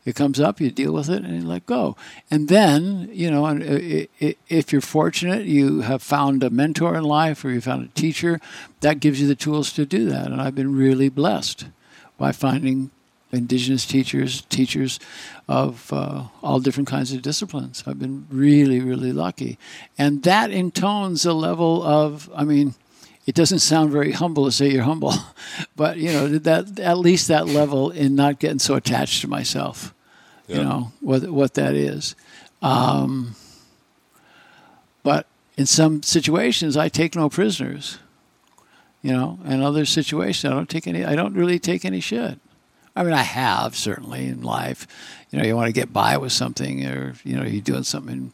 It comes up, you deal with it, and you let go. And then, you know, uh, i- if you're fortunate, you have found a mentor in life or you found a teacher, that gives you the tools to do that. And I've been really blessed by finding indigenous teachers, teachers of uh, all different kinds of disciplines. I've been really, really lucky. And that intones a level of, I mean, it doesn't sound very humble to say you're humble, but you know that at least that level in not getting so attached to myself. You know what what that is. Um, but in some situations, I take no prisoners. You know, and other situations, I don't take any. I don't really take any shit. I mean, I have certainly in life. You know, you want to get by with something, or you know, you're doing something in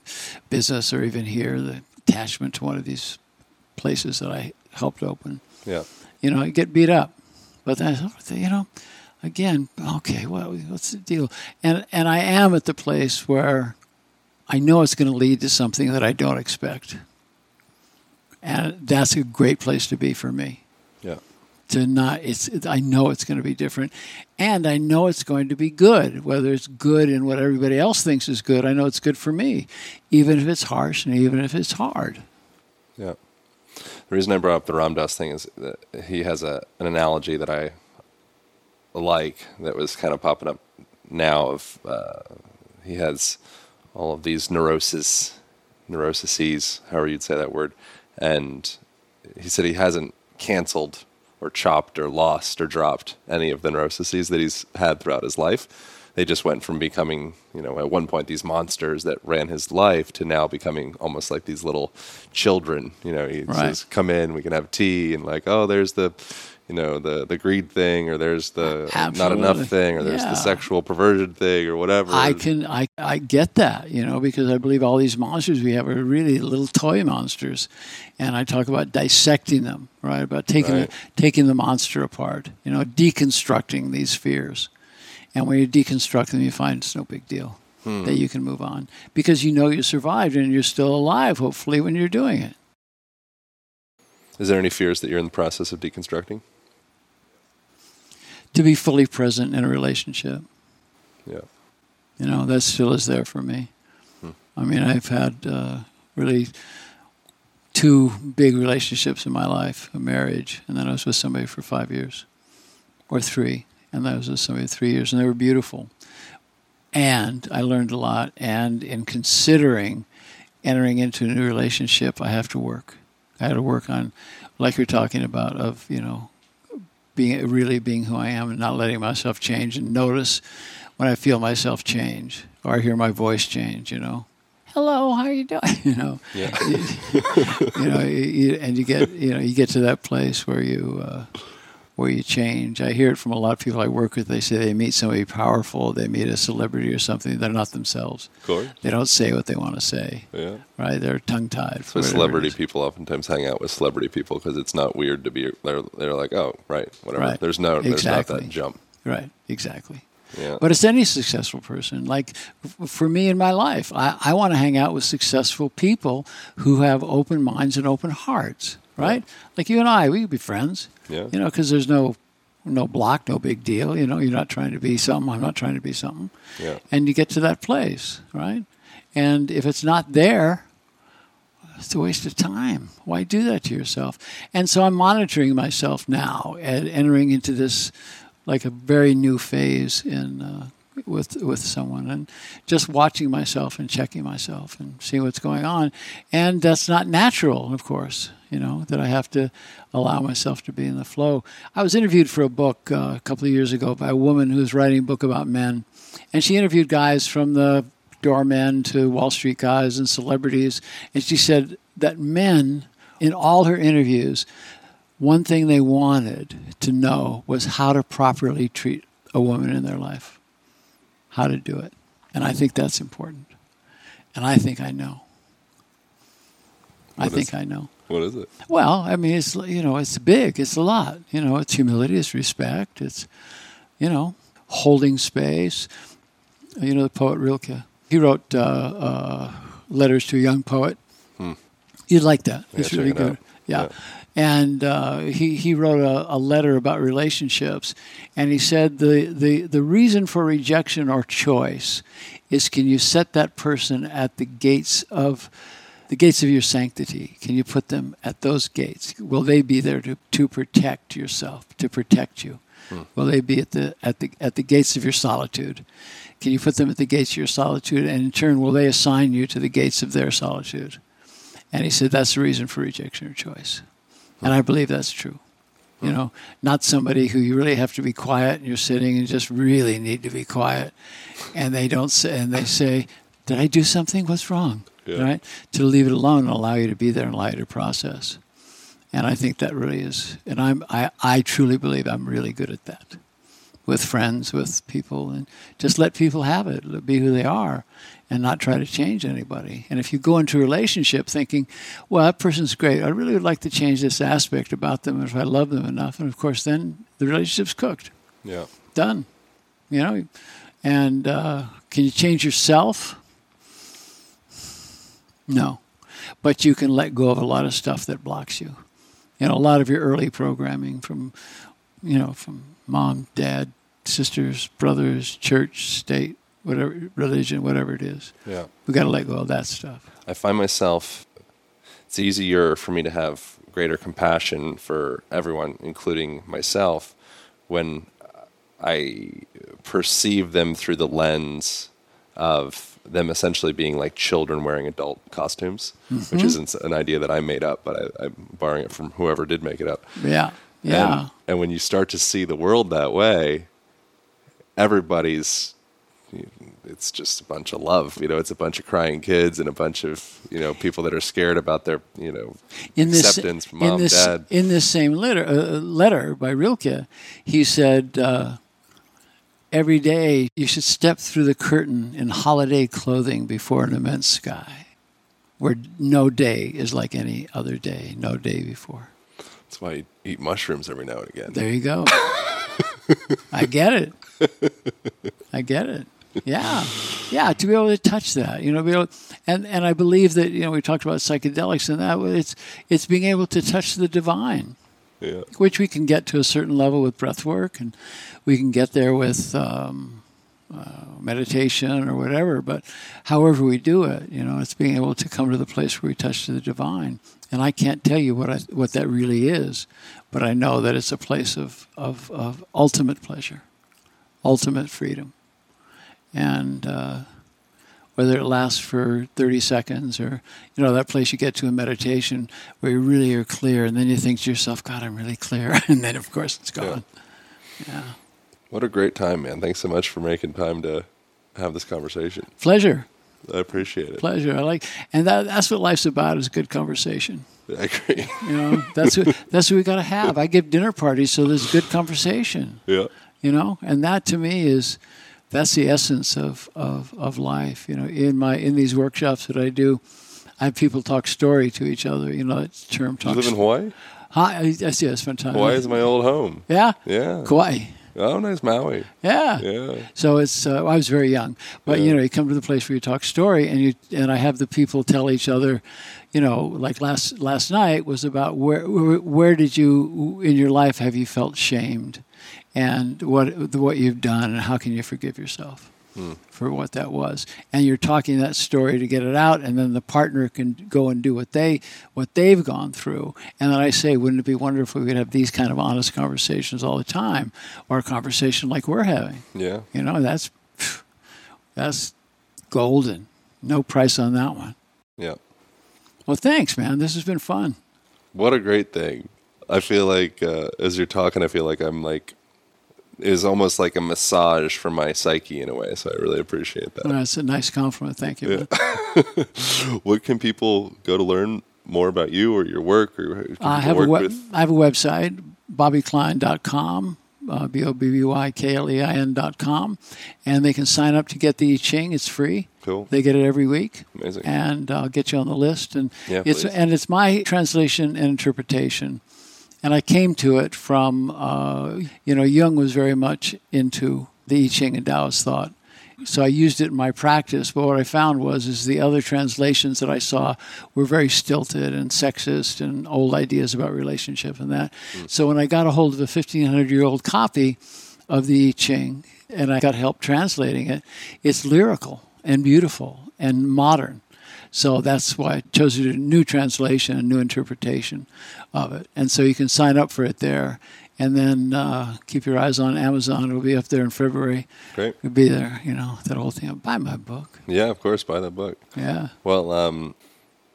business, or even here, the attachment to one of these places that I helped open. Yeah. You know, I get beat up, but then oh, you know, again, okay, well, what's the deal? And and I am at the place where I know it's going to lead to something that I don't expect, and that's a great place to be for me Yeah. To not it's I know it's going to be different and I know it's going to be good whether it's good in what everybody else thinks is good I know it's good for me even if it's harsh and even if it's hard Yeah. The reason I brought up the Ram Dass thing is that he has a an analogy that I like that was kind of popping up now. Of uh, he has all of these neuroses, neuroses, however you'd say that word, and he said he hasn't canceled or chopped or lost or dropped any of the neuroses that he's had throughout his life. they just went from becoming, you know, at one point these monsters that ran his life to now becoming almost like these little children. You know, he Right. says, "Come in, we can have tea," and like, "Oh, there's the." You know the the greed thing, or there's the not enough thing, or there's Yeah. the sexual perversion thing, or whatever. I can I, I get that, you know, because I believe all these monsters we have are really little toy monsters. And I talk about dissecting them, right? About taking Right. the, taking the monster apart, you know, deconstructing these fears. And when you deconstruct them you find it's no big deal. Hmm. That you can move on. Because you know you survived and you're still alive, hopefully, when you're doing it. Is there any fears that you're in the process of deconstructing? To be fully present in a relationship. Yeah. You know, that still is there for me. I mean, I've had uh, really two big relationships in my life a marriage, and then I was with somebody for five years, or three, and then I was with somebody for three years, and they were beautiful. And I learned a lot, and in considering entering into a new relationship, I have to work. I had to work on, like you're talking about, of, you know, being really being who I am and not letting myself change and notice when I feel myself change or I hear my voice change, you know. Hello, how are you doing? You know, Yeah. you know, you, you, and you get, you know, you get to that place where you, uh, where you change. I hear it from a lot of people I work with. They say they meet somebody powerful, they meet a celebrity or something. They're not themselves. Of course. They don't say what they want to say, Yeah. right? They're tongue tied. So celebrity people oftentimes hang out with celebrity people because it's not weird to be. They're they're like, oh, right, whatever. Right. There's no, there's not Exactly. that jump. Right, exactly. Yeah. But it's any successful person. Like for me in my life, I, I want to hang out with successful people who have open minds and open hearts, right? Like you and I, we could be friends, Yeah. you know, because there's no no block, no big deal. You know, you're not trying to be something. I'm not trying to be something. Yeah. And you get to that place, right? And if it's not there, it's a waste of time. Why do that to yourself? And so I'm monitoring myself now and entering into this like a very new phase in uh, with with someone and just watching myself and checking myself and seeing what's going on. And that's not natural, of course. You know that I have to allow myself to be in the flow. I was interviewed for a book uh, a couple of years ago by a woman who was writing a book about men, and she interviewed guys from the doormen to Wall Street guys and celebrities. And she said that men, in all her interviews, one thing they wanted to know was how to properly treat a woman in their life, how to do it. And I think that's important. And I think I know. I think it? I know. What is it? Well, I mean, it's you know, it's big. It's a lot. You know, it's humility. It's respect. It's you know, holding space. You know, the poet Rilke. He wrote uh, uh, letters to a young poet. You'd like that. Yeah, it's really it good. Yeah. Yeah. And uh, he, he wrote a, a letter about relationships, and he said the, the, the reason for rejection or choice is can you set that person at the gates of the gates of your sanctity? Can you put them at those gates? Will they be there to, to protect yourself, to protect you? Will they be at the at the at the gates of your solitude? Can you put them at the gates of your solitude, and in turn, will they assign you to the gates of their solitude? And he said that's the reason for rejection or choice, and I believe that's true. You know, not somebody who you really have to be quiet, and you're sitting and just really need to be quiet, and they don't say, and they say, "Did I do something? What's wrong?" Yeah. Right? To leave it alone and allow you to be there and allow you to process. And I think that really is, and I'm, I, I truly believe I'm really good at that with friends, with people, and just let people have it, be who they are, and not try to change anybody. And if you go into a relationship thinking, well, that person's great, I really would like to change this aspect about them if I love them enough, and of course, then the relationship's cooked, Yeah. done. You know, and uh, can you change yourself? No, but you can let go of a lot of stuff that blocks you. You know, a lot of your early programming from, you know, from mom, dad, sisters, brothers, church, state, whatever religion, whatever it is. Yeah. We got to let go of that stuff. I find myself, it's easier for me to have greater compassion for everyone, including myself, when I perceive them through the lens of them essentially being like children wearing adult costumes, which mm-hmm. isn't an idea that I made up, but I, I'm borrowing it from whoever did make it up. Yeah, yeah, And, and when you start to see the world that way, everybody's it's just a bunch of love. You know, it's a bunch of crying kids and a bunch of you know people that are scared about their you know in this, acceptance from mom in this, dad. In this same letter, uh, letter by Rilke, he said, uh, "Every day you should step through the curtain in holiday clothing before an immense sky, where no day is like any other day, no day before." That's why you eat mushrooms every now and again. There you go. I get it. I get it. Yeah, yeah. To be able to touch that, you know, be able, and and I believe that you know we talked about psychedelics and that it's it's being able to touch the divine, Yeah. which we can get to a certain level with breath work, and we can get there with um, uh, meditation or whatever. But however we do it, you know, it's being able to come to the place where we touch the divine. And I can't tell you what I, what that really is, but I know that it's a place of, of, of ultimate pleasure, ultimate freedom. And uh, whether it lasts for 30 seconds or, you know, that place you get to in meditation where you really are clear and then you think to yourself, God, I'm really clear. and then, of course, it's gone. Yeah. What a great time, man. Thanks so much for making time to have this conversation. Pleasure. I appreciate it. Pleasure. I like, and that, that's what life's about is good conversation. I agree. You know, that's what, that's what we got to have. I give dinner parties so there's good conversation. yeah. you know and that to me is that's the essence of, of, of life you know in my in these workshops that i do i have people talk story to each other you know that term Do you live in Hawaii? hi i, I see i spent time Hawaii is my old home. yeah Yeah. Kauai. Oh, nice Maui. yeah Yeah. so it's uh, I was very young, but Yeah. you know you come to the place where you talk story and you and I have the people tell each other, you know, like last last night was about where where, where did you in your life have you felt shamed, and what what you've done and how can you forgive yourself for what that was, and you're talking that story to get it out, and then the partner can go and do what they what they've gone through, and then I say, wouldn't it be wonderful if we could have these kind of honest conversations all the time, or a conversation like we're having. Yeah. You know, that's that's golden. No price on that one. Yeah. Well, thanks, man. This has been fun. What a great thing. I feel like uh, as you're talking, I feel like I'm like is almost like a massage for my psyche in a way. So I really appreciate that. That's a nice compliment. Thank you. man. what can people go to learn more about you or your work or I have a web? I have a website, bobbyklein.com, uh, b o b b y k l e i n dot com, and they can sign up to get the I Ching. It's free. Cool. They get it every week. Amazing. and I'll get you on the list. And Yeah, it's please. and it's my translation and interpretation. And I came to it from uh, you know Jung was very much into the I Ching and Taoist thought. So I used it in my practice, but what I found was is the other translations that I saw were very stilted and sexist and old ideas about relationship and that. So when I got a hold of a 1500 year old copy of the I Ching and I got help translating it, it's lyrical and beautiful and modern. So that's why I chose to do a new translation, a new interpretation of it. And so you can sign up for it there. And then uh, keep your eyes on Amazon. It'll be up there in February. Great. It'll be there, you know, that whole thing. Buy my book. Yeah, of course. Buy the book. Yeah. Well, um,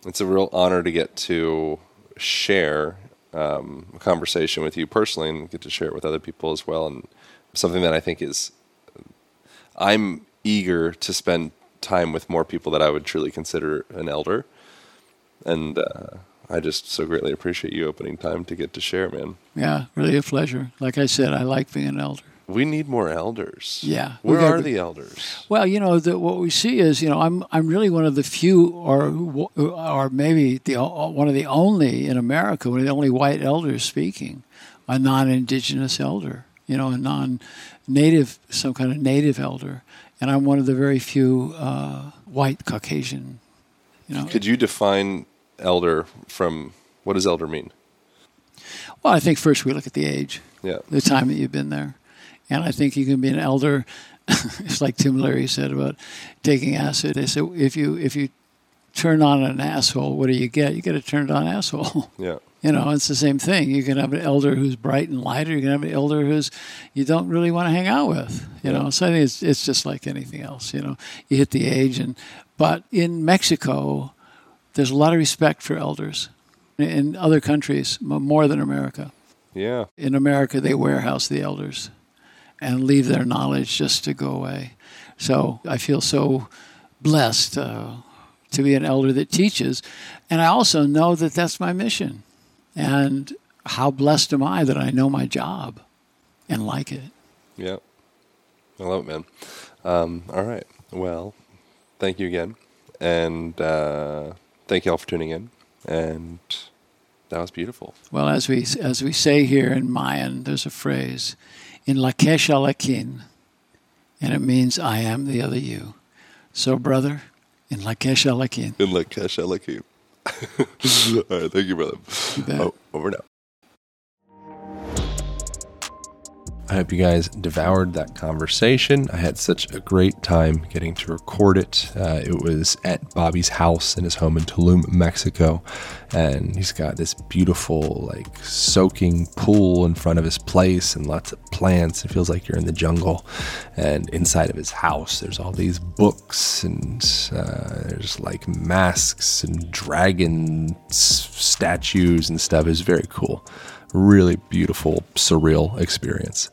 it's a real honor to get to share um, a conversation with you personally and get to share it with other people as well. And something that I think is, I'm eager to spend time with more people that I would truly consider an elder. And uh, I just so greatly appreciate you opening time to get to share, man. Yeah. Really a pleasure. Like I said, I like being an elder. We need more elders. Yeah, Where are be- the elders? Well, you know, the, what we see is, you know, I'm I'm really one of the few, or or maybe the one of the only in America, one of the only white elders speaking, a non-indigenous elder, you know, a non-native, some kind of native elder, and I'm one of the very few uh, white Caucasian, you know. Could you define elder from what does elder mean? Well, I think first we look at the age. Yeah. the time that you've been there. And I think you can be an elder. it's like Tim Leary said about taking acid. They said if you if you turn on an asshole, what do you get? You get a turned on asshole. Yeah. You know, it's the same thing. You can have an elder who's bright and lighter. You can have an elder who's you don't really want to hang out with. You know, so I think it's it's just like anything else. You know, you hit the age, and but in Mexico, there's a lot of respect for elders. In other countries, more than America Yeah. in America, they warehouse the elders, and leave their knowledge just to go away. So I feel so blessed uh, to be an elder that teaches. And I also know that that's my mission. And how blessed am I that I know my job and like it? Yeah. I love it, man. Um, all right. Well, thank you again. And uh, thank you all for tuning in. And that was beautiful. Well, as we, as we say here in Mayan, there's a phrase, in Lakesh Alakin, and it means I am the other you. So, brother, in Lakesh Alakin. In Lakesh Alakin. All right, thank you, brother. You. Oh, over now. I hope you guys devoured that conversation. I had such a great time getting to record it. Uh, it was at Bobby's house in his home in Tulum, Mexico. And he's got this beautiful, like, soaking pool in front of his place and lots of plants. It feels like you're in the jungle. And inside of his house, there's all these books and uh, there's like masks and dragon statues and stuff. It's very cool really beautiful, surreal experience.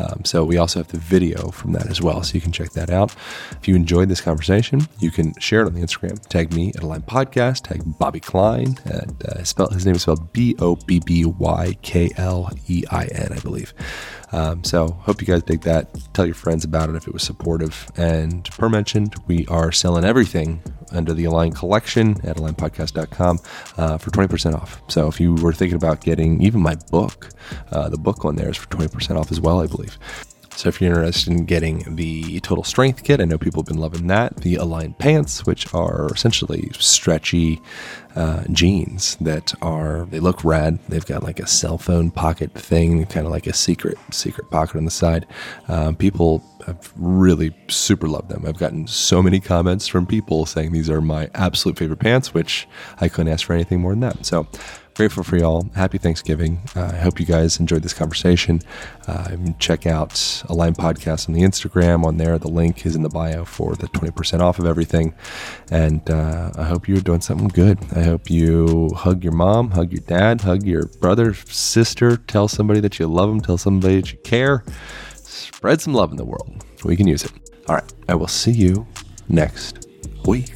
Um, so we also have the video from that as well, so you can check that out. If you enjoyed this conversation, you can share it on the Instagram. Tag me at Align Podcast. Tag Bobby Klein. And, uh, spell, his name is spelled B O B B Y K L E I N, I believe. Um, so hope you guys dig that. Tell your friends about it if it was supportive. And per mentioned, we are selling everything under the Align collection at alignpodcast.com uh, for 20% off. So if you were thinking about getting even my book, uh, the book on there is for 20% off as well, I believe. So if you're interested in getting the Total Strength Kit, I know people have been loving that. The Align Pants, which are essentially stretchy uh, jeans that are they look rad. They've got like a cell phone pocket thing, kind of like a secret secret pocket on the side. Um, people have really super loved them. I've gotten so many comments from people saying these are my absolute favorite pants, which I couldn't ask for anything more than that. So grateful for y'all. Happy Thanksgiving. Uh, I hope you guys enjoyed this conversation. Uh, check out Align Podcast on the Instagram. On there, the link is in the bio for the 20% off of everything. And uh, I hope you're doing something good. I hope you hug your mom, hug your dad, hug your brother, sister. Tell somebody that you love them. Tell somebody that you care. Spread some love in the world. We can use it. All right. I will see you next week.